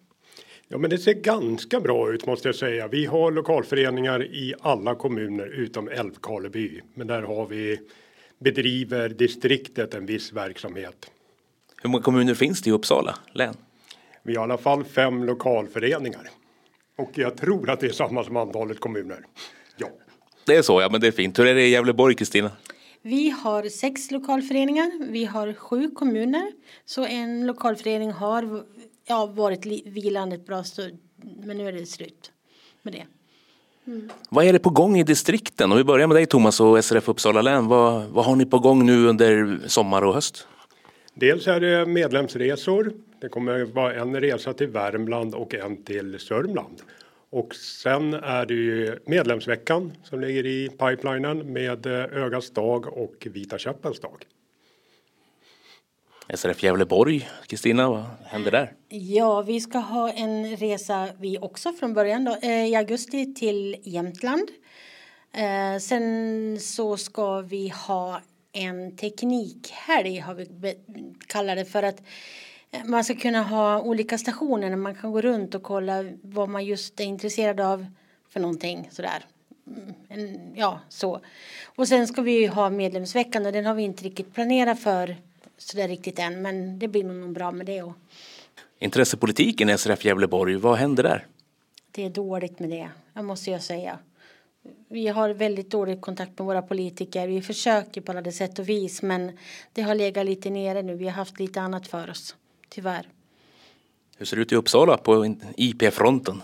Ja, men det ser ganska bra ut måste jag säga. Vi har lokalföreningar i alla kommuner utom Älvkarleby. Men där har vi bedriver distriktet en viss verksamhet. Hur många kommuner finns det i Uppsala län? Vi har i alla fall fem lokalföreningar. Och jag tror att det är samma som antalet kommuner. Ja. Det är så ja, men det är fint. Hur är det i Gävleborg, Kristina? Vi har sex lokalföreningar. Vi har sju kommuner. Så en lokalförening har ja, varit vilande ett bra stund. Men nu är det slut med det. Mm. Vad är det på gång i distrikten? Om vi börjar med dig Thomas och SRF Uppsala län. Vad, vad har ni på gång nu under sommar och höst? Dels är det medlemsresor. Det kommer vara en resa till Värmland och en till Sörmland. Och sen är det ju medlemsveckan som ligger i pipelinen med eh, Ögats dag och Vita käppens dag. SRF Gävleborg, Kristina, vad händer där? Ja, vi ska ha en resa vi också från början då, eh, i augusti till Jämtland. Eh, sen så ska vi ha en teknikhelg har vi kallat det för att eh, man ska kunna ha olika stationer när man kan gå runt och kolla vad man just är intresserad av för någonting sådär. Mm, ja, så. Och sen ska vi ha medlemsveckan och den har vi inte riktigt planerat för sådär riktigt än. Men det blir nog bra med det. Och... Intressepolitiken i SRF Gävleborg, vad händer där? Det är dåligt med det, jag måste jag säga. Vi har väldigt dålig kontakt med våra politiker. Vi försöker på alla sätt och vis men det har legat lite nere nu. Vi har haft lite annat för oss, tyvärr. Hur ser det ut i Uppsala på IP-fronten?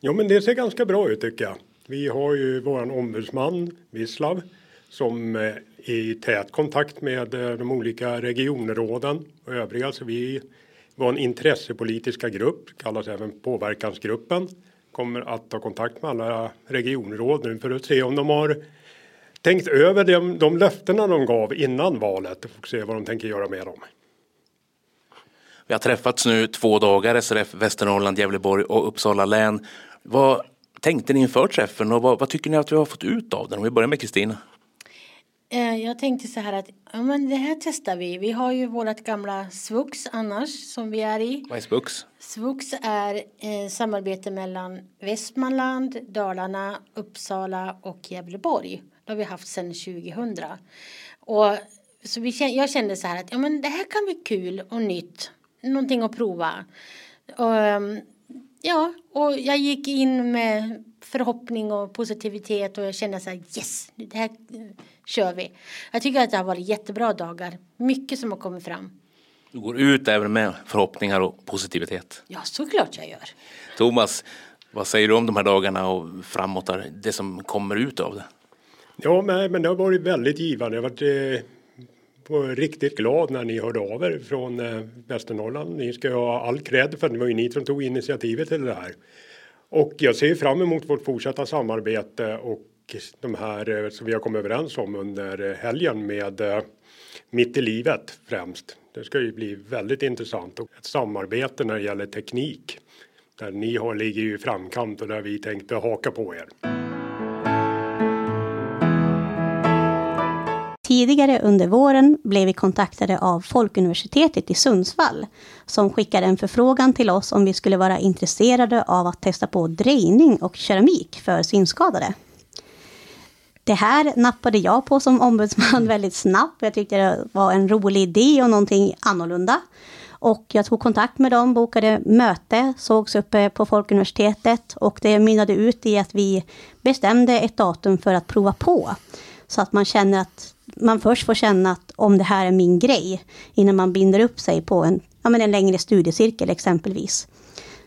Jo men det ser ganska bra ut tycker jag. Vi har ju våran ombudsman Vislav som är i tät kontakt med eh, de olika regionråden och övriga. Så vi var en intressepolitiska grupp, kallas även påverkansgruppen. kommer att ta kontakt med alla regionråd nu för att se om de har tänkt över de, de löftena de gav innan valet och se vad de tänker göra med dem. Vi har träffats nu två dagar, SRF Västernorrland, Gävleborg och Uppsala län. Vad tänkte ni inför träffen och vad, vad tycker ni att vi har fått ut av den? Om vi börjar med Kristina. Eh, Jag tänkte så här att ja, men det här testar vi. Vi har ju vårt gamla Svux annars som vi är i. Vad är Spux? Svux är eh, samarbete mellan Västmanland, Dalarna, Uppsala och Gävleborg. Det har vi haft sedan 2000. Och, så vi, jag kände så här att ja, men det här kan bli kul och nytt. Någonting att prova. Och, ehm, ja, och jag gick in med förhoppning och positivitet och jag kände så här yes, det här kör vi. Jag tycker att det har varit jättebra dagar. Mycket som har kommit fram. Du går ut även med förhoppningar och positivitet. Ja, såklart jag gör. Thomas, vad säger du om de här dagarna och framåt, där, det som kommer ut av det? Ja, men, det har varit väldigt givande. Jag har varit eh, var riktigt glad när ni hörde av er från eh, Västernorrland. Ni ska ha all cred för det var ju ni som tog initiativet till det här. Och jag ser fram emot vårt fortsatta samarbete och de här eh, som vi har kommit överens om under helgen med eh, Mitt i livet främst. Det ska ju bli väldigt intressant och ett samarbete när det gäller teknik. Där ni har, ligger ju i framkant och där vi tänkte haka på er. Tidigare under våren blev vi kontaktade av Folkuniversitetet i Sundsvall som skickade en förfrågan till oss om vi skulle vara intresserade av att testa på drejning och keramik för synskadade. Det här nappade jag på som ombudsman väldigt snabbt. Jag tyckte det var en rolig idé och någonting annorlunda. Och jag tog kontakt med dem, bokade möte, sågs uppe på Folkuniversitetet och det mynnade ut i att vi bestämde ett datum för att prova på. Så att man känner att man först får känna att om det här är min grej innan man binder upp sig på en, ja, men en längre studiecirkel exempelvis.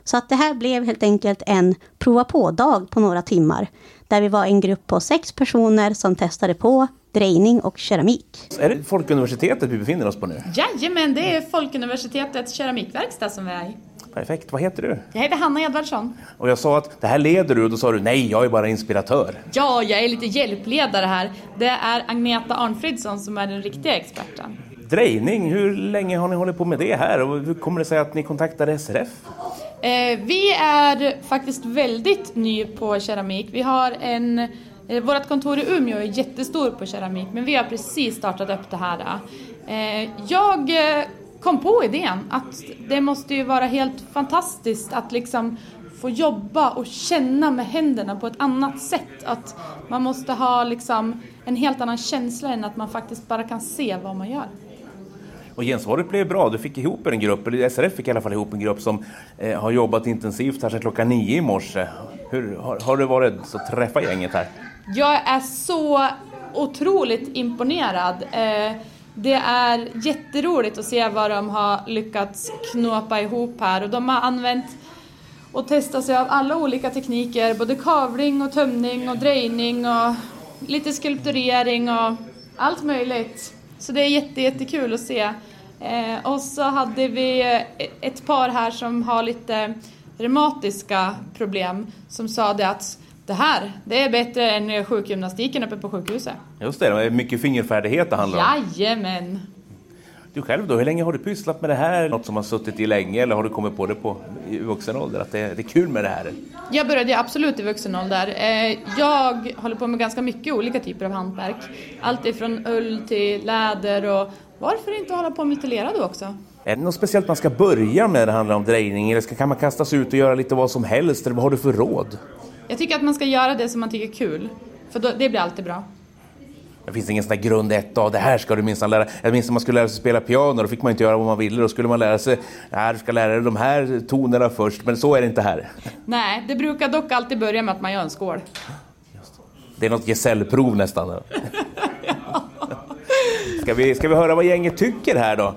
Så att det här blev helt enkelt en prova på-dag på några timmar. Där vi var en grupp på sex personer som testade på drejning och keramik. Är det Folkuniversitetet vi befinner oss på nu? Jajamän, det är Folkuniversitetets keramikverkstad som vi är i. Perfekt, vad heter du? Jag heter Hanna Edvardsson. Och jag sa att det här leder du och då sa du nej, jag är bara inspiratör. Ja, jag är lite hjälpledare här. Det är Agneta Arnfridsson som är den riktiga experten. Drejning, hur länge har ni hållit på med det här och hur kommer det sig att ni kontaktade SRF? Eh, vi är faktiskt väldigt ny på keramik. Vi har en... Eh, vårt kontor i Umeå är jättestort på keramik, men vi har precis startat upp det här. Eh, jag eh, kom på idén att det måste ju vara helt fantastiskt att liksom få jobba och känna med händerna på ett annat sätt. Att man måste ha liksom en helt annan känsla än att man faktiskt bara kan se vad man gör. Och gensvaret blev bra. Du fick ihop en grupp, eller SRF fick i alla fall ihop en grupp som eh, har jobbat intensivt här sedan klockan nio i morse. Hur, har, har det varit så att träffa gänget här? Jag är så otroligt imponerad. Eh, Det är jätteroligt att se vad de har lyckats knåpa ihop här och de har använt och testat sig av alla olika tekniker, både kavling och tömning och drejning och lite skulpturering och allt möjligt. Så det är jätte, jättekul att se. Eh, och så hade vi eh, ett par här som har lite reumatiska problem som sa det att det här, det är bättre än sjukgymnastiken uppe på sjukhuset. Just det, det är mycket fingerfärdighet det handlar om. Jajamän! Du själv då, hur länge har du pysslat med det här? Något som har suttit i länge eller har du kommit på det på, i vuxen ålder? Att det, det är kul med det här? Jag började absolut i vuxen ålder. Eh, Jag håller på med ganska mycket olika typer av hantverk. Allt ifrån ull till läder och varför inte hålla på med mytelera då också? Är det något speciellt man ska börja med när det handlar om drejning? Eller ska, kan man kasta sig ut och göra lite vad som helst? Eller vad har du för råd? Jag tycker att man ska göra det som man tycker är kul. För då, det blir alltid bra. Det finns ingen sån där grund ett av det här ska du minsann lära Jag minns när man skulle lära sig spela piano, då fick man inte göra vad man ville. Då skulle man lära sig, nej du ska lära dig de här tonerna först, men så är det inte här. Nej, det brukar dock alltid börja med att man gör en skål. Det är något gesällprov nästan. Ska vi, ska vi höra vad gänget tycker här då?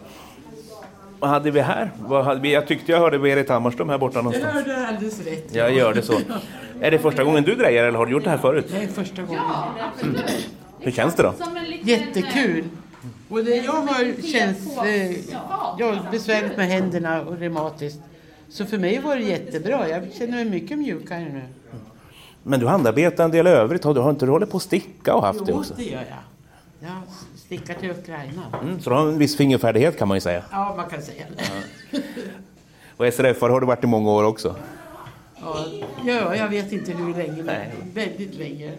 Vad hade vi här? Vad hade vi? Jag tyckte jag hörde Berit Hammarström här borta någonstans. hörde alldeles rätt. Jag gör det så. [LAUGHS] Är det första gången du drejar eller har du gjort det här förut? Det är första gången. Hur känns det då? Jättekul. Och det jag har känns... Eh, jag har besvärligt med händerna och reumatiskt. Så för mig var det jättebra. Jag känner mig mycket mjukare nu. Men du handarbetar en del övrigt. Har du, har inte du hållit på att sticka och haft det Jo, också? det gör jag. Jag stickar till Ukraina. Mm, så du har en viss fingerfärdighet kan man ju säga. Ja, man kan säga det. Och SRF har du varit i många år också. Ja, ja, jag vet inte hur länge, men väldigt länge.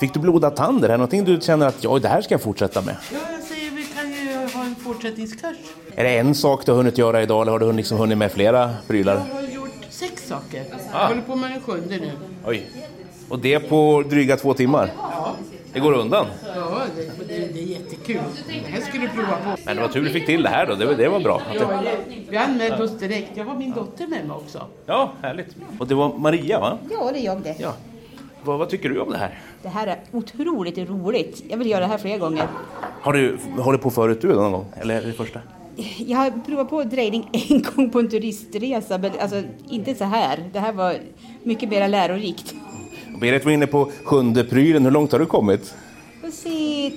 Fick du blodad tand? Är det någonting du känner att ja, det här ska jag fortsätta med? Ja, jag säger vi kan ju ha en fortsättningskurs. Är det en sak du har hunnit göra idag eller har du liksom hunnit med flera prylar? Jag har gjort sex saker. Jag håller på med den sjunde nu. Oj. Och det på dryga två timmar? Det går undan. Ja, det, det, det är jättekul. Det här skulle du prova på. Men det var tur du fick till det här då. Det, var- det var bra. Ja, det, vi anmälde oss direkt. Jag var min dotter med mig också. ja, härligt. Och det var Maria va? Ja, det är jag det. Ja. Vad, vad tycker du om det här? Det här är otroligt roligt. Jag vill göra det här fler gånger. Har du hållit på förut du någon gång? Eller är det första? Jag har provat på drejning [LAUGHS] en gång på en turistresa, men alltså inte så här. Det här var mycket mer lärorikt. Berit var inne på sjunde prylen. Hur långt har du kommit? Se,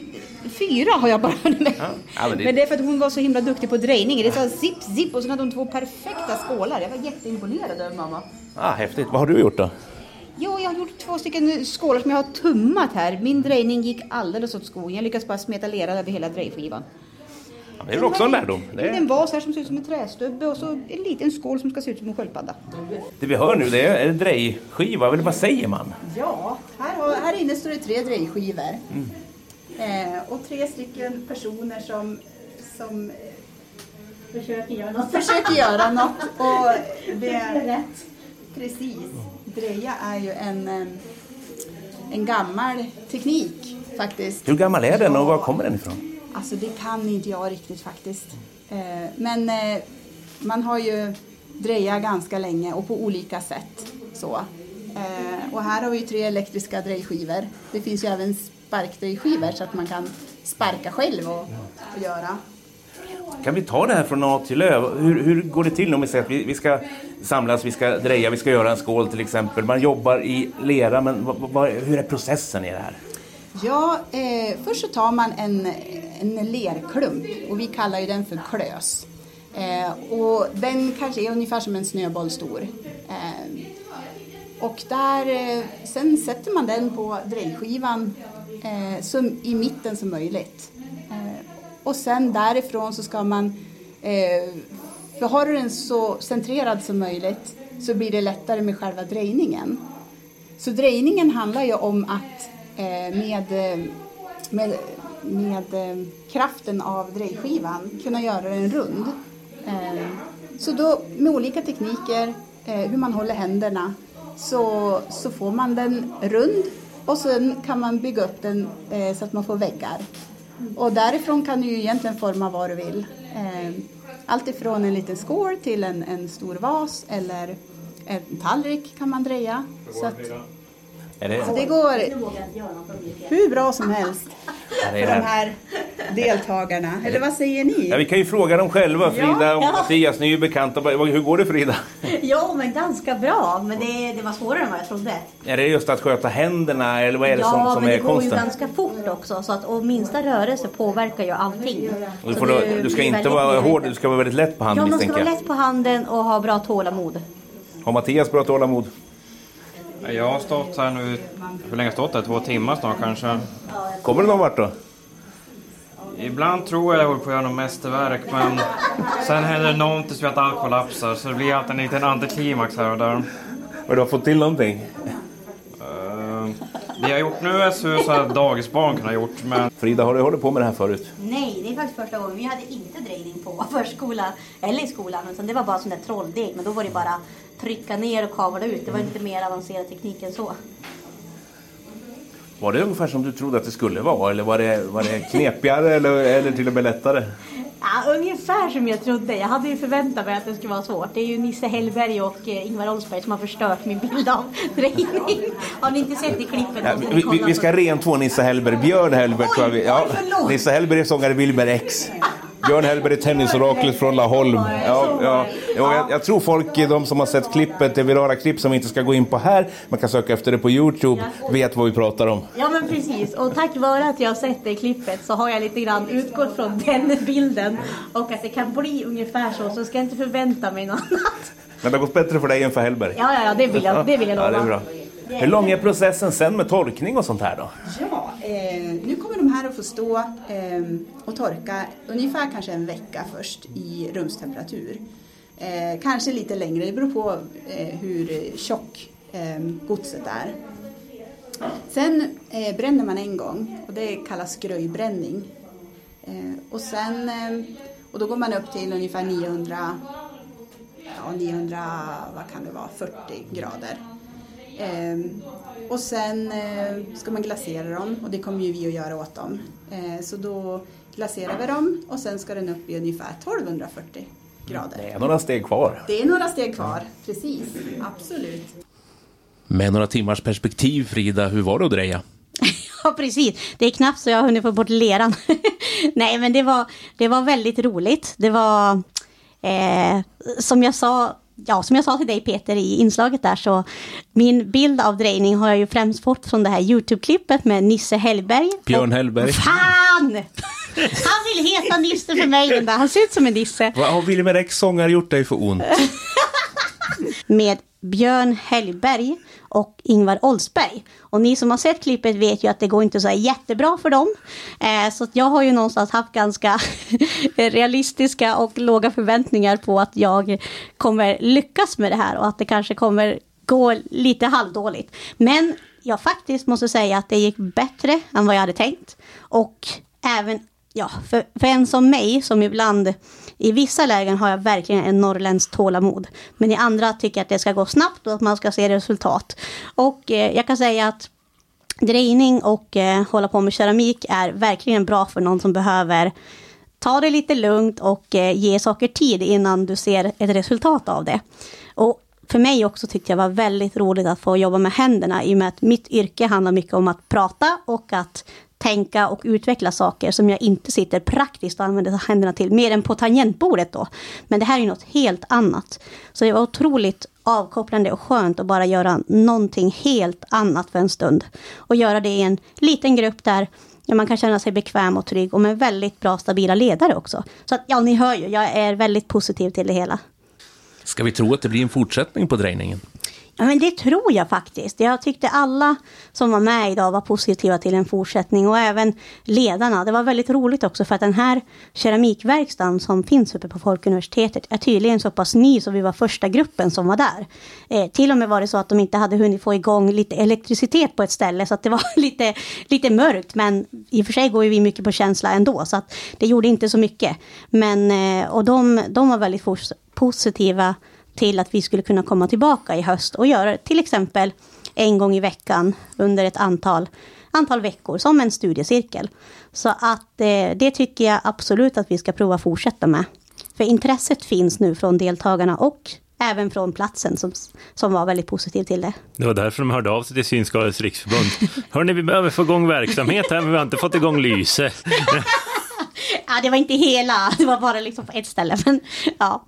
fyra har jag bara [LAUGHS] med. Ja, men det- Men det är för att hon var så himla duktig på drejning. Det så zipp, zipp och så hade hon två perfekta skålar. Jag var jätteimponerad över mamma. Ah, häftigt. Vad har du gjort då? Jo, jag har gjort två stycken skålar som jag har tummat här. Min drejning gick alldeles åt skogen. Jag lyckades bara smeta lera över hela drejskivan. Ja, det är väl också en lärdom. En Det, är, vas här som ser ut som en trästubbe och så en liten skål som ska se ut som en sköldpadda. det vi hör nu det är en drejskiva. Eller vad säger man? Ja, här, har, här inne står det tre drejskivor. Eh, och tre stycken personer som, som eh, Försöker göra något. försöker göra något. Och det är rätt. Precis. Dreja är ju en, eh, en gammal teknik faktiskt. Hur gammal är den och var kommer den ifrån? Alltså det kan inte jag riktigt faktiskt. Eh, men eh, man har ju drejat ganska länge och på olika sätt. Så. Och här har vi tre elektriska drejskivor. Det finns ju även sparkdrejskivor så att man kan sparka själv och, och göra. Kan vi ta det här från A till Ö? Hur, hur går det till om vi säger att vi, vi ska samlas, vi ska dreja, vi ska göra en skål till exempel. Man jobbar i lera, men va, va, hur är processen i det här? Ja, eh, först så tar man en, en lerklump och vi kallar ju den för klös. Eh, och den kanske är ungefär som en snöboll stor. Eh, och där, eh, sen sätter man den på drejskivan eh, i mitten som möjligt. Eh, och sen därifrån så ska man, eh, för har du den så centrerad som möjligt så blir det lättare med själva drejningen. Så drejningen handlar ju om att eh, med, eh, med, med eh, kraften av drejskivan kunna göra den rund. Eh, så då med olika tekniker, eh, hur man håller händerna, så, så får man den rund och sen kan man bygga upp den eh, så att man får väggar. Och därifrån kan du ju egentligen forma vad du vill. Eh, allt ifrån en liten skål till en, en stor vas eller en tallrik kan man dreja. Så att, så det går hur bra som helst för de här? deltagarna. Eller vad säger ni? Ja, vi kan ju fråga dem själva, Frida och Ja. Mattias, ni är ju bekanta. Hur går det Frida? Ja, men ganska bra. Men det, det var svårare än vad jag trodde. Är det just att sköta händerna eller vad är det ja, som, som men är det går ju konsten? ganska fort också. Så att, och minsta rörelse påverkar ju allting. Du, får blir du ska inte vara hård, du ska vara väldigt lätt på Ja, handen man ska vara lätt på handen och ha bra tålamod. Har Mattias bra tålamod? Jag har stått här nu, hur länge har jag stått här? Två timmar snart kanske. Kommer du någon vart då? Ibland tror jag jag håller på att göra något mästerverk men sen händer det någonting som gör att allt kollapsar så det blir alltid en liten antiklimax här och där. Men du har fått till någonting? Det jag har gjort nu är så så här dagisbarn kan ha gjort men Frida, har du hållit på med det här förut? Nej, det är faktiskt första gången. Vi hade inte drejning på [LAUGHS] förskola eller i skolan. Utan det var bara sån där trolldeg. Men då var det bara trycka ner och kavla ut. Det var inte mer avancerad teknik än så. Var det ungefär som du trodde att det skulle vara? Eller var det, var det knepigare eller, eller till och med lättare? Ja, ungefär som jag trodde. Jag hade ju förväntat mig att det skulle vara svårt. Det är ju Nisse Hellberg och eh, Ingvar Oldsberg som har förstört min bild av [LAUGHS] drejning. Har ni inte sett det klippet? Ja, vi, vi, vi ska rentvå Nisse Hellberg. Björn Hellberg tror jag vi... Ja, oj. Nisse Hellberg är sångare Wilmer X. Björn Hellberg, tennisoraklet från Laholm. Ja, ja. ja jag, jag, tror folk, de som har sett klippet, det virala klipp som vi inte ska gå in på här, man kan söka efter det på Youtube, vet vad vi pratar om. Ja men precis, och tack vare att jag har sett det klippet så har jag lite grann utgått från den bilden och att det kan bli ungefär så, så ska jag inte förvänta mig något annat. Men det har gått bättre för dig än för Hellberg? Ja, ja, ja det vill jag, det vill jag lova. Ja, det är bra. Hur lång är processen sen med torkning och sånt här då? Ja, eh, nu kommer de här att få stå eh, och torka ungefär kanske en vecka först i rumstemperatur. Eh, kanske lite längre, det beror på eh, hur tjock eh, godset är. Sen eh, bränner man en gång och det kallas skröjbränning. Eh, och sen eh, och då går man upp till ungefär 900 ja, 900, vad kan det vara, 40 grader. Ehm, och sen eh, ska man glasera dem och det kommer ju vi att göra åt dem. Eh, så då glaserar vi dem och sen ska den upp i ungefär 1240 grader. Det är några steg kvar. Det är några steg kvar, precis. Absolut. Med några timmars perspektiv, Frida, hur var det att dreja? [LAUGHS] Ja, precis. Det är knappt så jag har hunnit få bort leran. [LAUGHS] Nej, men det var, det var väldigt roligt. Det var, eh, som jag sa ja, som jag sa till dig Peter i inslaget där så min bild av drejning har jag ju främst fått från det här YouTube-klippet med Nisse Hellberg. Björn Hellberg. Fan! Han vill heta Nisse för mig den där. Han ser ut som en Nisse. Vad har Wilhelm Rex sångare gjort dig för ont? med Björn Hellberg och Ingvar Oldsberg. Och ni som har sett klippet vet ju att det går inte så jättebra för dem. Eh, så jag har ju någonstans haft ganska [LAUGHS] realistiska och låga förväntningar på att jag kommer lyckas med det här och att det kanske kommer gå lite halvdåligt. Men jag faktiskt måste säga att det gick bättre än vad jag hade tänkt. Och även ja, för, för en som mig, som ibland i vissa lägen har jag verkligen en norrländsk tålamod. Men i andra tycker jag att det ska gå snabbt och att man ska se resultat. Och eh, jag kan säga att drejning och eh, hålla på med keramik är verkligen bra för någon som behöver ta det lite lugnt och eh, ge saker tid innan du ser ett resultat av det. Och för mig också tyckte jag var väldigt roligt att få jobba med händerna i och med att mitt yrke handlar mycket om att prata och att tänka och utveckla saker som jag inte sitter praktiskt och använder händerna till, mer än på tangentbordet då. Men det här är ju något helt annat. Så det var otroligt avkopplande och skönt att bara göra någonting helt annat för en stund. Och göra det i en liten grupp där man kan känna sig bekväm och trygg och med väldigt bra stabila ledare också. Så att, ja, ni hör ju, jag är väldigt positiv till det hela. Ska vi tro att det blir en fortsättning på drejningen? Men det tror jag faktiskt. Jag tyckte alla som var med idag var positiva till en fortsättning och även ledarna. Det var väldigt roligt också för att den här keramikverkstaden som finns uppe på Folkuniversitetet är tydligen så pass ny så vi var första gruppen som var där. Eh, till och med var det så att de inte hade hunnit få igång lite elektricitet på ett ställe så att det var [LAUGHS] lite, lite mörkt. Men i och för sig går ju vi mycket på känsla ändå så att det gjorde inte så mycket. Men, eh, och de, de var väldigt positiva till att vi skulle kunna komma tillbaka i höst och göra till exempel en gång i veckan under ett antal, antal veckor som en studiecirkel. Så att eh, det tycker jag absolut att vi ska prova fortsätta med. För intresset finns nu från deltagarna och även från platsen som, som var väldigt positiv till det. Det var därför de hörde av sig till Synskadades riksförbund. Hörni, vi behöver få igång verksamhet här, men vi har inte fått igång lyse ja, det var inte hela, [LAUGHS] det var bara liksom på ett ställe. Men, ja.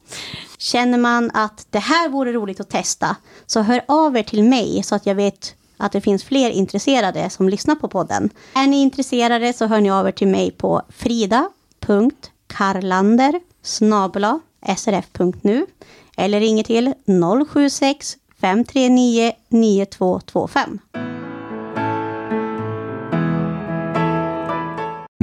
Känner man att det här vore roligt att testa, så hör av er till mig så att jag vet att det finns fler intresserade som lyssnar på podden. Är ni intresserade så hör ni av er till mig på frida.karlander srf.nu eller ringer till 076 539 9225.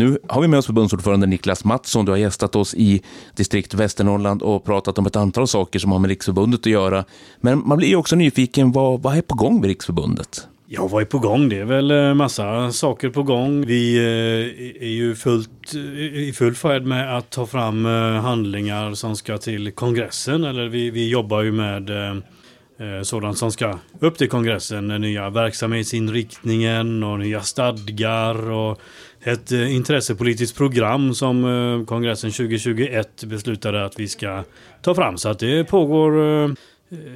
Nu har vi med oss förbundsordförande Niklas Mattsson. Du har gästat oss i distrikt Västernorrland och pratat om ett antal saker som har med Riksförbundet att göra. Men man blir ju också nyfiken, vad, vad är på gång med Riksförbundet? Ja, vad är på gång? Det är väl eh, massa saker på gång. Vi eh, är ju fullt, i full färd med att ta fram eh, handlingar som ska till kongressen. Eller vi, vi jobbar ju med sådant som ska upp till kongressen. Den nya verksamhetsinriktningen och nya stadgar och ett eh, intressepolitiskt program som eh, kongressen 2021 beslutade att vi ska ta fram. Så att det pågår eh,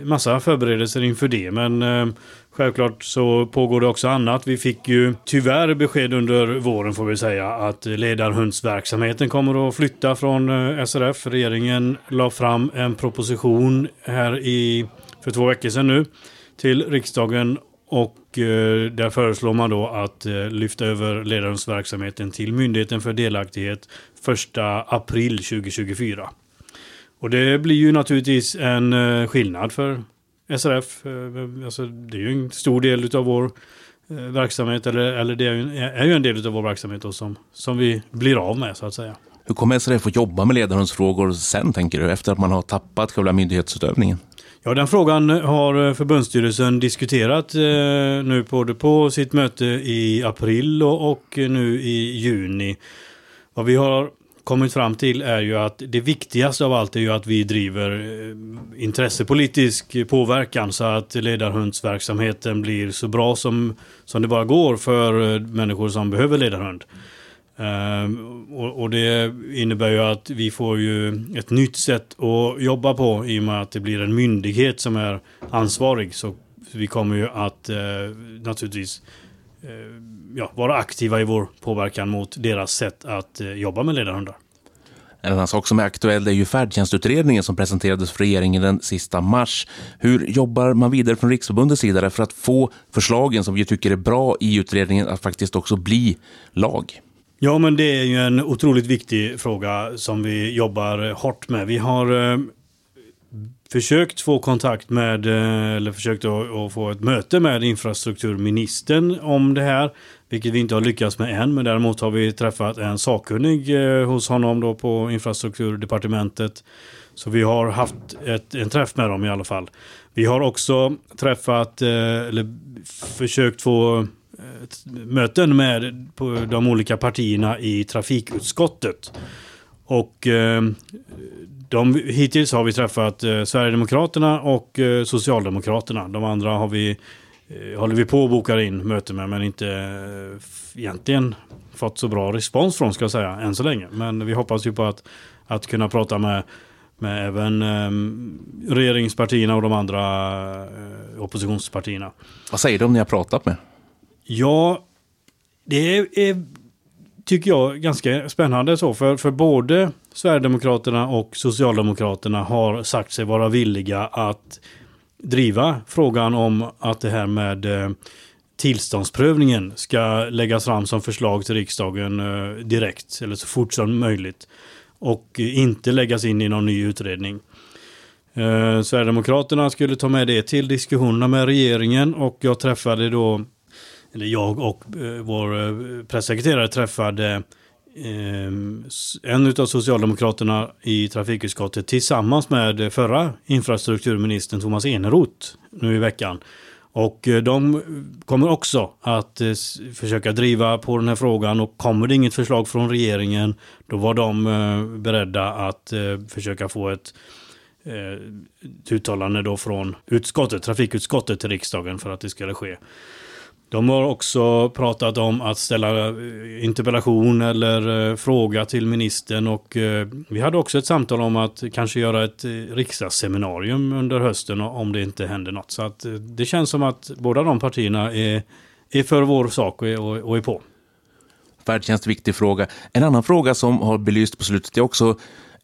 massa förberedelser inför det. Men självklart så pågår det också annat. Vi fick ju tyvärr besked under våren får vi säga att ledarhundsverksamheten kommer att flytta från SRF. Regeringen la fram en proposition här i, för två veckor sedan nu till riksdagen och Eh, där föreslår man då att eh, lyfta över ledarhundsverksamheten till Myndigheten för delaktighet 1 april 2024. Och det blir ju naturligtvis en eh, skillnad för SRF. Alltså, det är ju en stor del av vår verksamhet, eller, eller det är ju, är ju en del av vår verksamhet då, som, som vi blir av med så att säga. Hur kommer SRF att jobba med ledarhundsfrågor sen, tänker du, efter att man har tappat själva myndighetsutövningen? Ja, den frågan har eh, förbundsstyrelsen diskuterat eh, nu både på sitt möte i april och, och nu i juni. Vad vi har kommit fram till är ju att det viktigaste av allt är ju att vi driver eh, intressepolitisk påverkan så att ledarhundsverksamheten blir så bra som, som det bara går för eh, människor som behöver ledarhund. Ehm, och, och, det innebär ju att vi får ju ett nytt sätt att jobba på i och med att det blir en myndighet som är ansvarig. Så vi kommer ju att eh, naturligtvis eh, ja, vara aktiva i vår påverkan mot deras sätt att eh, jobba med ledarhundar. En annan sak som är aktuell är ju färdtjänstutredningen som presenterades för regeringen den sista mars. Hur jobbar man vidare från Riksförbundets sida för att få förslagen som vi tycker är bra i utredningen att faktiskt också bli lag? Ja, men det är ju en otroligt viktig fråga som vi jobbar hårt med. Vi har eh, försökt få kontakt med, eh, eller försökt att, få ett möte med infrastrukturministern om det här. Vilket vi inte har lyckats med än, men däremot har vi träffat en sakkunnig eh, hos honom då på infrastrukturdepartementet. Så vi har haft ett, en träff med dem i alla fall. Vi har också träffat, eh, eller försökt få möten med de olika partierna i trafikutskottet. Och eh, de, hittills har vi träffat eh, Sverigedemokraterna och eh, Socialdemokraterna. De andra har vi, eh, håller vi på att boka in möten med men inte eh, egentligen fått så bra respons från ska jag säga än så länge. Men vi hoppas ju på att, att kunna prata med med även eh, regeringspartierna och de andra eh, oppositionspartierna. Vad säger de ni har pratat med? Ja, det är, är, tycker jag ganska spännande så. För, för både Sverigedemokraterna och Socialdemokraterna har sagt sig vara villiga att driva frågan om att det här med eh, tillståndsprövningen ska läggas fram som förslag till riksdagen eh, direkt eller så fort som möjligt och inte läggas in i någon ny utredning. Eh, Sverigedemokraterna skulle ta med det till diskussionerna med regeringen och jag träffade då eller jag och eh, vår eh, pressekreterare träffade ehm, en av Socialdemokraterna i trafikutskottet tillsammans med förra infrastrukturministern Thomas Eneroth nu i veckan. Och eh, de kommer också att eh, försöka driva på den här frågan och kommer det inget förslag från regeringen då var de beredda att försöka få ett uttalande då från utskottet, trafikutskottet till riksdagen för att det skulle ske. De har också pratat om att ställa eh, interpellation eller eh, fråga till ministern och eh, vi hade också ett samtal om att kanske göra ett riksdagsseminarium under hösten om det inte händer något. Så att det känns som att båda de partierna är, är för vår sak och, och är på. Färdtjänst, viktig fråga. En annan fråga som har belyst på slutet är också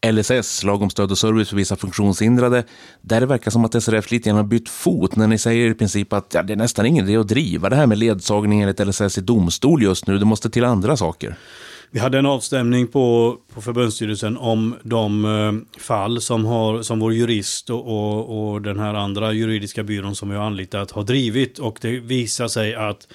LSS, lag om stöd och service för vissa funktionshindrade, där det verkar som att SRF lite grann har bytt fot när ni säger i princip att ja, det är nästan ingen idé att driva det här med ledsagning enligt LSS i domstol just nu. Det måste till andra saker. Vi hade en avstämning på, på förbundsstyrelsen om de eh, fall som, har, som vår jurist och, och, och, den här andra juridiska byrån som vi har anlitat har drivit och det visar sig att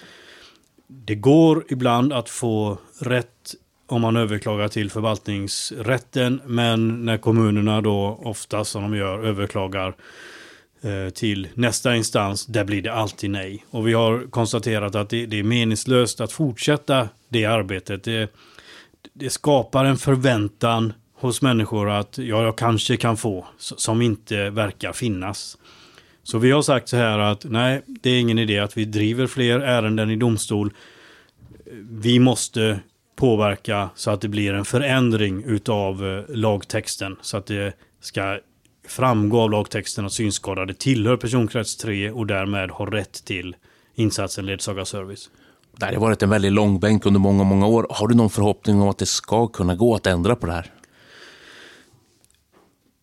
det går ibland att få rätt om man överklagar till förvaltningsrätten. Men när kommunerna då ofta som de gör överklagar eh, till nästa instans, där blir det alltid nej. Och vi har konstaterat att det, det är meningslöst att fortsätta det arbetet. Det, det, skapar en förväntan hos människor att ja, jag kanske kan få, som inte verkar finnas. Så vi har sagt så här att nej, det är ingen idé att vi driver fler ärenden i domstol. Vi måste påverka så att det blir en förändring utav eh, lagtexten så att det ska framgå av lagtexten att synskadade tillhör personkrets 3 och därmed har rätt till insatsen ledsagarservice. Det har varit en väldigt lång bänk under många, många år. Har du någon förhoppning om att det ska kunna gå att ändra på det här?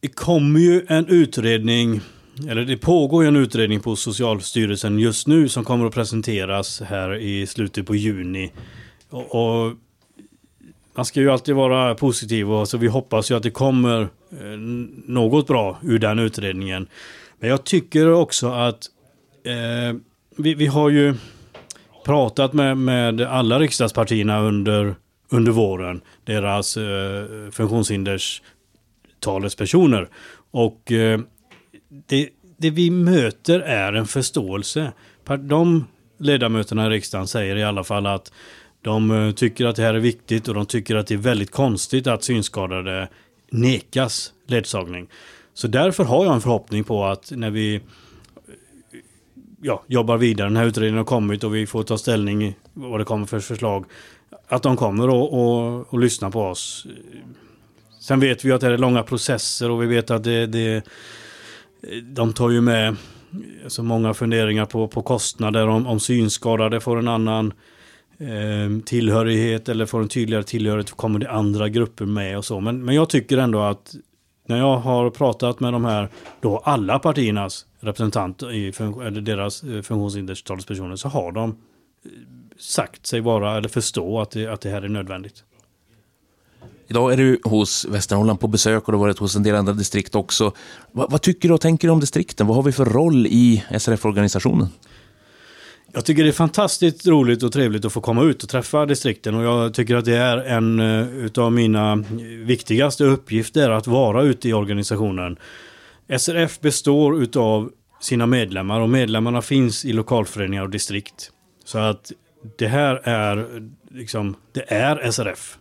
Det kommer ju en utredning, eller det pågår ju en utredning på Socialstyrelsen just nu som kommer att presenteras här i slutet på juni. Och man ska ju alltid vara positiv och så vi hoppas ju att det kommer eh, något bra ur den utredningen. Men jag tycker också att eh, vi, vi har ju pratat med, med alla riksdagspartierna under, under våren. Deras eh, funktionshinders talespersoner. Och eh, det, det vi möter är en förståelse. De ledamöterna i riksdagen säger i alla fall att de eh, tycker att det här är viktigt och de tycker att det är väldigt konstigt att synskadade nekas ledsagning. Så därför har jag en förhoppning på att när vi eh, ja, jobbar vidare, den här utredningen har kommit och vi får ta ställning vad det kommer för förslag, att de kommer och, och, och lyssna på oss. Sen vet vi att det är långa processer och vi vet att det, det de tar ju med så många funderingar på, på kostnader om, om synskadade får en annan eh, Ehm, tillhörighet eller får en tydligare tillhörighet kommer det andra grupper med och så. Men, men jag tycker ändå att när jag har pratat med de här, då alla partiernas representanter i eller deras eh, funktionshinderstalespersoner så har de eh, sagt sig vara eller förstå att det, att det här är nödvändigt. Idag är du hos Västernorrland på besök och du har varit hos en del andra distrikt också. Vad, vad tycker du och tänker du om distrikten? Vad har vi för roll i SRF-organisationen? Jag tycker det är fantastiskt roligt och trevligt att få komma ut och träffa distrikten och jag tycker att det är en eh, utav av mina viktigaste uppgifter att vara ute i organisationen. SRF består utav sina medlemmar och medlemmarna finns i lokalföreningar och distrikt. Så att det här är liksom, det är SRF.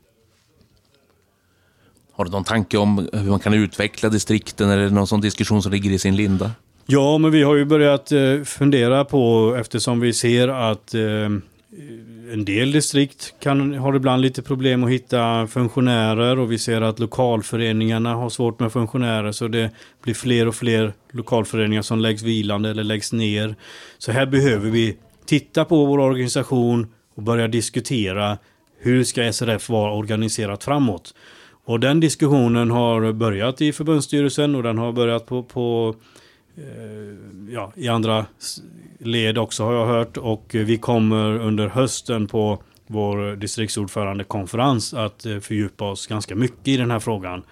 Har du någon tanke om hur man kan utveckla distrikten eller någon sån diskussion som ligger i sin linda? Ja, men vi har ju börjat eh, fundera på eftersom vi ser att eh, en del distrikt kan, har ibland lite problem att hitta funktionärer och vi ser att lokalföreningarna har svårt med funktionärer så det blir fler och fler lokalföreningar som läggs vilande eller läggs ner. Så här behöver vi titta på vår organisation och börja diskutera hur ska SRF vara organiserat framåt. Och den diskussionen har börjat i förbundsstyrelsen och den har börjat på, på Eh, ja, i andra led också har jag hört. Och eh, vi kommer under hösten på vår distriktsordförandekonferens att eh, fördjupa oss ganska mycket i den här frågan.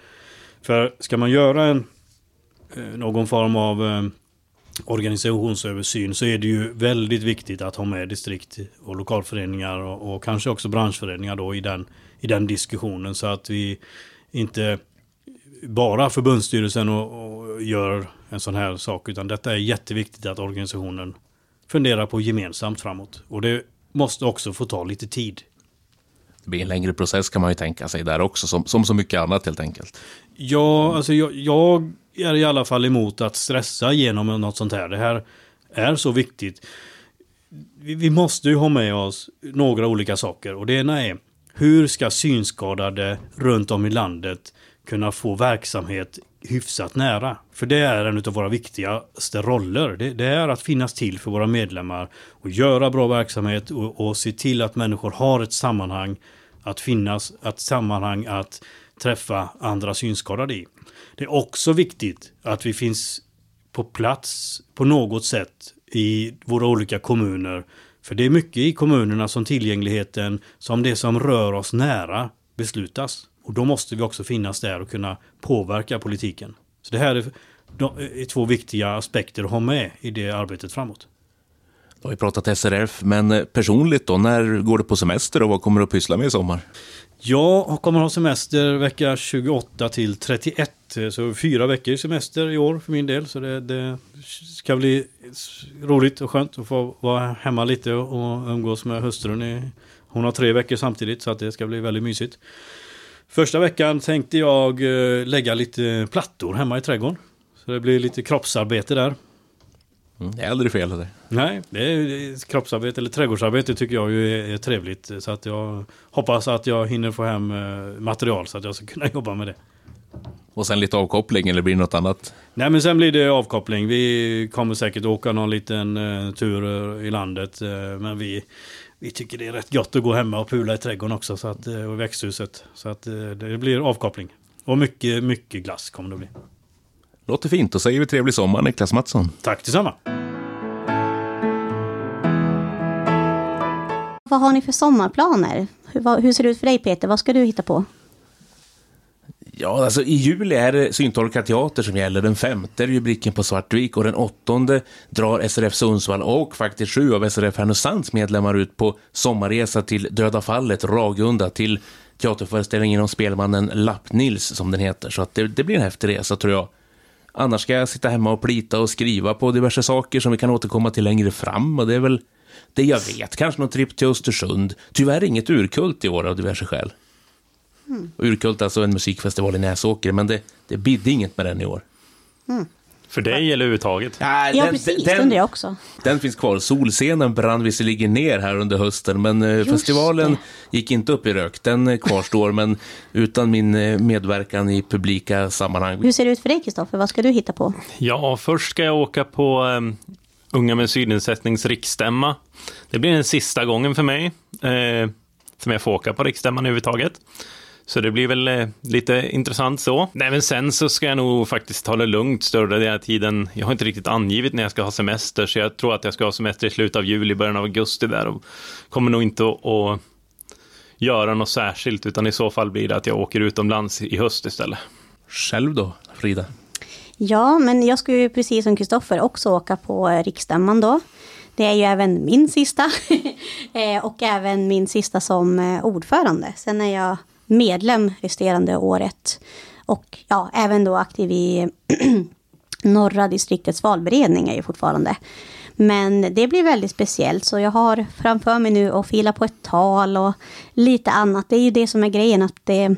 För ska man göra en, någon form av organisationsöversyn så är det ju väldigt viktigt att ha med distrikt och lokalföreningar och, och kanske också branschföreningar då i den i den diskussionen så att vi inte bara förbundsstyrelsen och, och gör en sån här sak utan detta är jätteviktigt att organisationen funderar på gemensamt framåt. Och det måste också få ta lite tid. Det blir en längre process kan man ju tänka sig där också, som, som så mycket annat helt enkelt. Ja, alltså jag, jag är i alla fall emot att stressa genom något sånt här. Det här är så viktigt. Vi, vi måste ju ha med oss några olika saker och det ena är hur ska synskadade runt om i landet kunna få verksamhet hyfsat nära? För det är en av våra viktigaste roller. Det, det är att finnas till för våra medlemmar och göra bra verksamhet och, och se till att människor har ett sammanhang att finnas, ett sammanhang att träffa andra synskadade i. Det är också viktigt att vi finns på plats på något sätt i våra olika kommuner för det är mycket i kommunerna som tillgängligheten, som det som rör oss nära, beslutas. Och då måste vi också finnas där och kunna påverka politiken. Så det här är, är två viktiga aspekter att ha med i det arbetet framåt. Du har ju pratat SRF, men personligt då, när går du på semester och vad kommer du att pyssla med i sommar? Jag kommer ha semester vecka 28 till 31. Så fyra veckor semester i år för min del. Så det, det ska bli roligt och skönt att få vara hemma lite och umgås med hustrun. I, hon har tre veckor samtidigt så att det ska bli väldigt mysigt. Första veckan tänkte jag eh, lägga lite plattor hemma i trädgården. Så det blir lite kroppsarbete där. Mm, det är aldrig fel. Det. Nej, det är, kroppsarbete eller trädgårdsarbete tycker jag ju är, är, trevligt. Så att jag hoppas att jag hinner få hem eh, material så att jag ska kunna [LAUGHS] jobba med det. Och sen lite avkoppling eller blir det något annat? Nej men sen blir det avkoppling. Vi kommer säkert åka någon liten uh, tur i landet. Men vi, vi tycker det är rätt gott att gå hemma och pula i trädgården också. Så att, uh, och i växthuset. Så att det blir avkoppling. Och mycket, mycket glass kommer det bli. Låter fint. Då säger vi trevlig sommar Niklas Mattsson. Tack detsamma. Vad har ni för sommarplaner? Hur, hur ser det ut för dig Peter? Vad ska du hitta på? Ja, alltså i juli är det Syntolka teater som gäller. Den femte är rubriken på Svartvik och den åttonde drar SRF Sundsvall och faktiskt sju av SRF Härnösands medlemmar ut på sommarresa till Döda fallet, Ragunda, till teaterföreställningen om spelmannen Lapp-Nils som den heter. Så att det, det blir en häftig resa tror jag. Annars ska jag sitta hemma och plita och skriva på diverse saker som vi kan återkomma till längre fram och det är väl det jag vet. Kanske någon tripp till Östersund. Tyvärr inget urkult i år av diverse skäl. Mm. Urkult alltså en musikfestival i Näsåker, men det, det bidde inget med den i år. Mm. För dig eller överhuvudtaget? Ja, ja precis. Den, undrar jag också. Den finns kvar. Solscenen brann visserligen ner här under hösten, men eh, Just festivalen det. gick inte upp i rök. Den eh, kvarstår, men utan min eh, medverkan i publika sammanhang. Hur ser det ut för dig, Kristoffer? Vad ska du hitta på? Ja, först ska jag åka på um, Unga med synnedsättnings riksstämma. Det blir den sista gången för mig eh, som jag får åka på riksstämman överhuvudtaget. Så det blir väl eh, lite intressant så. Nej, men sen så ska jag nog faktiskt ta det lugnt större delen av tiden. Jag har inte riktigt angivit när jag ska ha semester, så jag tror att jag ska ha semester i slutet av juli, början av augusti där och kommer nog inte att, göra något särskilt, utan i så fall blir det att jag åker utomlands i höst istället. Själv då, Frida? Ja, men jag ska ju precis som Kristoffer också åka på eh, riksstämman då. Det är ju även min sista [LAUGHS] eh, och även min sista som ordförande. Sen är jag medlem resterande året. Och ja, även då aktiv i [CLEARS THROAT] norra distriktets valberedning är ju fortfarande. Men det blir väldigt speciellt, så jag har framför mig nu att fila på ett tal och lite annat. Det är ju det som är grejen, att det är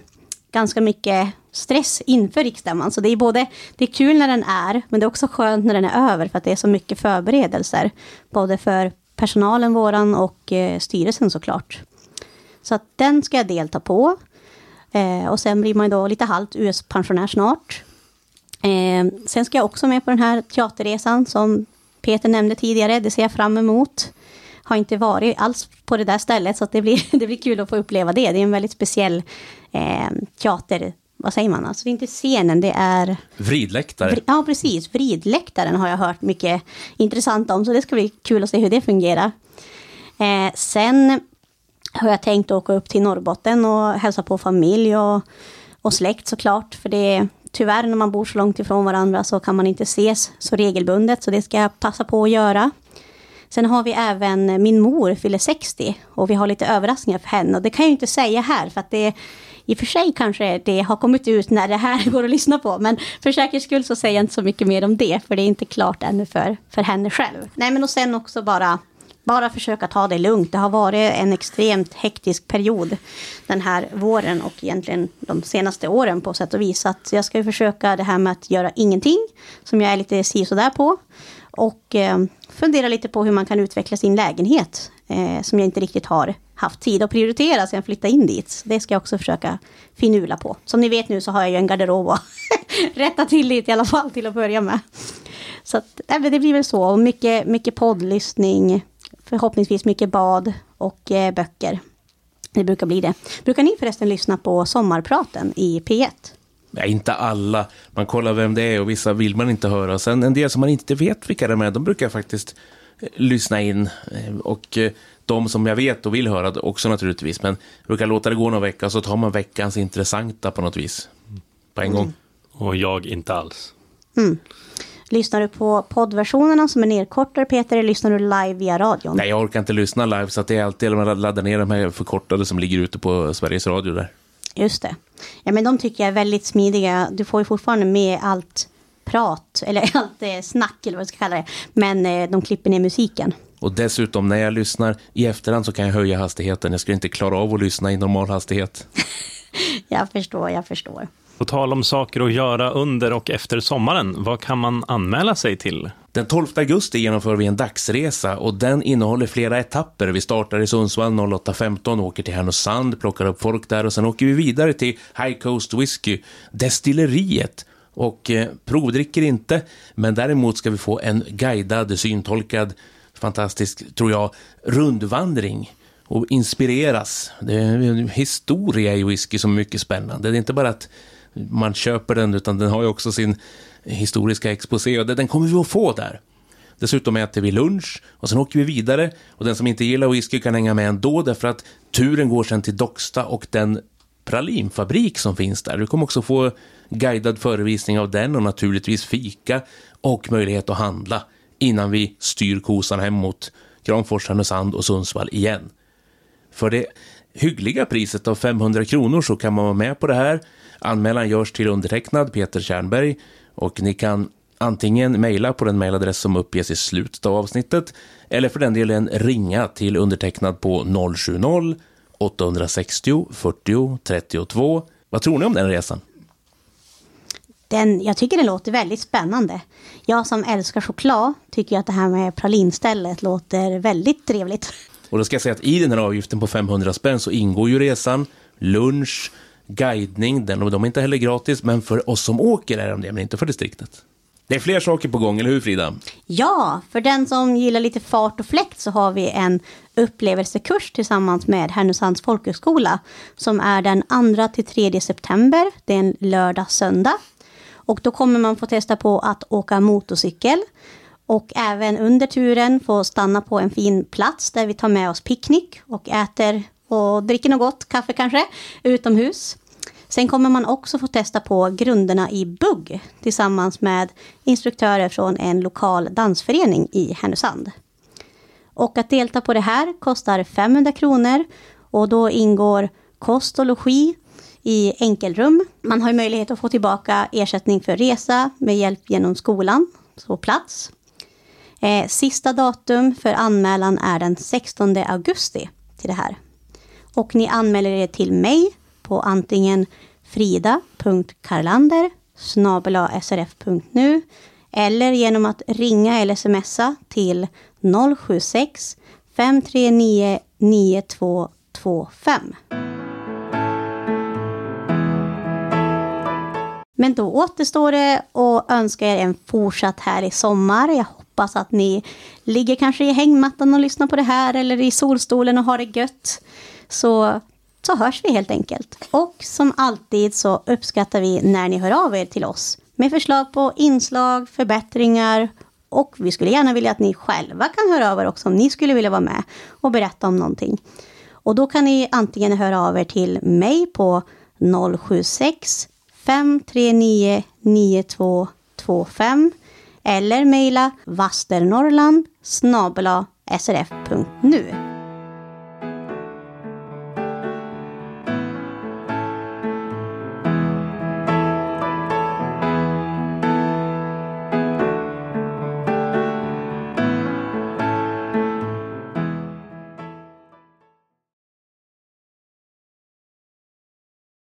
ganska mycket stress inför riksstämman. Så det är både det är kul när den är, men det är också skönt när den är över, för att det är så mycket förberedelser. Både för personalen våran och eh, styrelsen såklart. Så att den ska jag delta på. Eh, och sen blir man då lite halvt US-pensionär snart. Eh, sen ska jag också med på den här teaterresan som Peter nämnde tidigare. Det ser jag fram emot. Har inte varit alls på det där stället så det, blir, [LAUGHS] det blir kul att få uppleva det. Det är en väldigt speciell eh, teater vad säger man? Alltså det är inte scenen, det är... Vridläktare. Ja, precis. Vridläktaren har jag hört mycket intressant om, så det ska bli kul att se hur det fungerar. Eh, sen har jag tänkt åka upp till Norrbotten och hälsa på familj och, och släkt såklart. För det är tyvärr när man bor så långt ifrån varandra så kan man inte ses så regelbundet. Så det ska jag passa på att göra. Sen har vi även eh, min mor fyller 60 och vi har lite överraskningar för henne. Och det kan jag ju inte säga här för att det i och för sig kanske det har kommit ut när det här [LAUGHS] går att lyssna på. Men för säkerhets skull så säger jag inte så mycket mer om det. För det är inte klart ännu för, för henne själv. Nej men och sen också bara bara försöka ta det lugnt. Det har varit en extremt hektisk period den här våren och egentligen de senaste åren på sätt och vis. Så att jag ska försöka det här med att göra ingenting, som jag är lite si där på. Och eh, fundera lite på hur man kan utveckla sin lägenhet, eh, som jag inte riktigt har haft tid att prioritera sedan jag flyttade in dit. Så det ska jag också försöka finula på. Som ni vet nu så har jag ju en garderob att [LAUGHS] rätta till lite i alla fall till att börja med. Så att, det blir väl så. Och mycket, mycket poddlyssning, förhoppningsvis mycket bad och eh, böcker. Det brukar bli det. Brukar ni förresten lyssna på sommarpraten i P1? Ja, inte alla. Man kollar vem det är och vissa vill man inte höra. Sen en del som man inte vet vilka de är, de brukar jag faktiskt eh, lyssna in. Eh, och eh, de som jag vet och vill höra också naturligtvis. Men brukar låta det gå någon vecka så tar man veckans intressanta på något vis. På en mm. gång. Och jag inte alls. Mm. Lyssnar du på poddversionerna som är nedkortade Peter, eller lyssnar du live via radion? Nej, jag orkar inte lyssna live så att det är alltid att ladda ner de här förkortade som ligger ute på Sveriges Radio där. Just det. Ja, men de tycker jag är väldigt smidiga. Du får ju fortfarande med allt prat, eller [LAUGHS] allt eh, snack eller vad jag ska kalla det. Men eh, de klipper ner musiken. Och dessutom när jag lyssnar i efterhand så kan jag höja hastigheten. Jag skulle inte klara av att lyssna i normal hastighet. [LAUGHS] jag förstår, jag förstår. På tal om saker att göra under och efter sommaren, vad kan man anmäla sig till? Den 12 augusti genomför vi en dagsresa och den innehåller flera etapper. Vi startar i Sundsvall 08.15, åker till Härnösand, plockar upp folk där och sen åker vi vidare till High Coast Whisky, destilleriet och eh, provdricker inte, men däremot ska vi få en guidad, syntolkad, fantastisk, tror jag, rundvandring och inspireras. Det är en historia i whisky som är mycket spännande. Det är inte bara att man köper den, utan den har ju också sin historiska exposé och den kommer vi att få där. Dessutom äter vi lunch och sen åker vi vidare och den som inte gillar whisky kan hänga med ändå därför att turen går sen till Docksta och den pralinfabrik som finns där. Du kommer också få guidad förevisning av den och naturligtvis fika och möjlighet att handla innan vi styr kosan hem mot Kramfors, Härnösand och Sundsvall igen. För det hyggliga priset av 500 kronor så kan man vara med på det här. Anmälan görs till undertecknad Peter Kärnberg och ni kan antingen mejla på den mejladress som uppges i slutet av avsnittet eller för den delen ringa till undertecknad på 070 860 40 32. Vad tror ni om den resan? Den, jag tycker det låter väldigt spännande. Jag som älskar choklad tycker att det här med pralinstället låter väldigt trevligt. Och då ska jag säga att i den här avgiften på 500 spänn så ingår ju resan, lunch, guidning, den, och de är inte heller gratis, men för oss som åker är de det, men inte för distriktet. Det är fler saker på gång, eller hur Frida? Ja, för den som gillar lite fart och fläkt så har vi en upplevelsekurs tillsammans med Härnösands folkhögskola som är den 2 till 3 september. Det är en lördag, söndag. Och då kommer man få testa på att åka motorcykel och även under turen få stanna på en fin plats där vi tar med oss picknick och äter och dricker något gott, kaffe kanske, utomhus. Sen kommer man också få testa på grunderna i bugg tillsammans med instruktörer från en lokal dansförening i Härnösand. Och att delta på det här kostar 500 kronor och då ingår kost och logi i enkelrum. Man har möjlighet att få tillbaka ersättning för resa med hjälp genom skolan, på plats. Eh, sista datum för anmälan är den 16 augusti till det här. Och ni anmäler er till mig på antingen frida.karlander srf.nu eller genom att ringa eller smsa till 076 539 9225. Men då återstår det att önska er en fortsatt härlig sommar. Jag hoppas att ni ligger kanske i hängmattan och lyssnar på det här eller i solstolen och har det gött. Så, så hörs vi helt enkelt. Och som alltid så uppskattar vi när ni hör av er till oss med förslag på inslag, förbättringar och vi skulle gärna vilja att ni själva kan höra av er också om ni skulle vilja vara med och berätta om någonting. Och då kan ni antingen höra av er till mig på 076 539 9225 eller mejla vasternorrland srf.nu.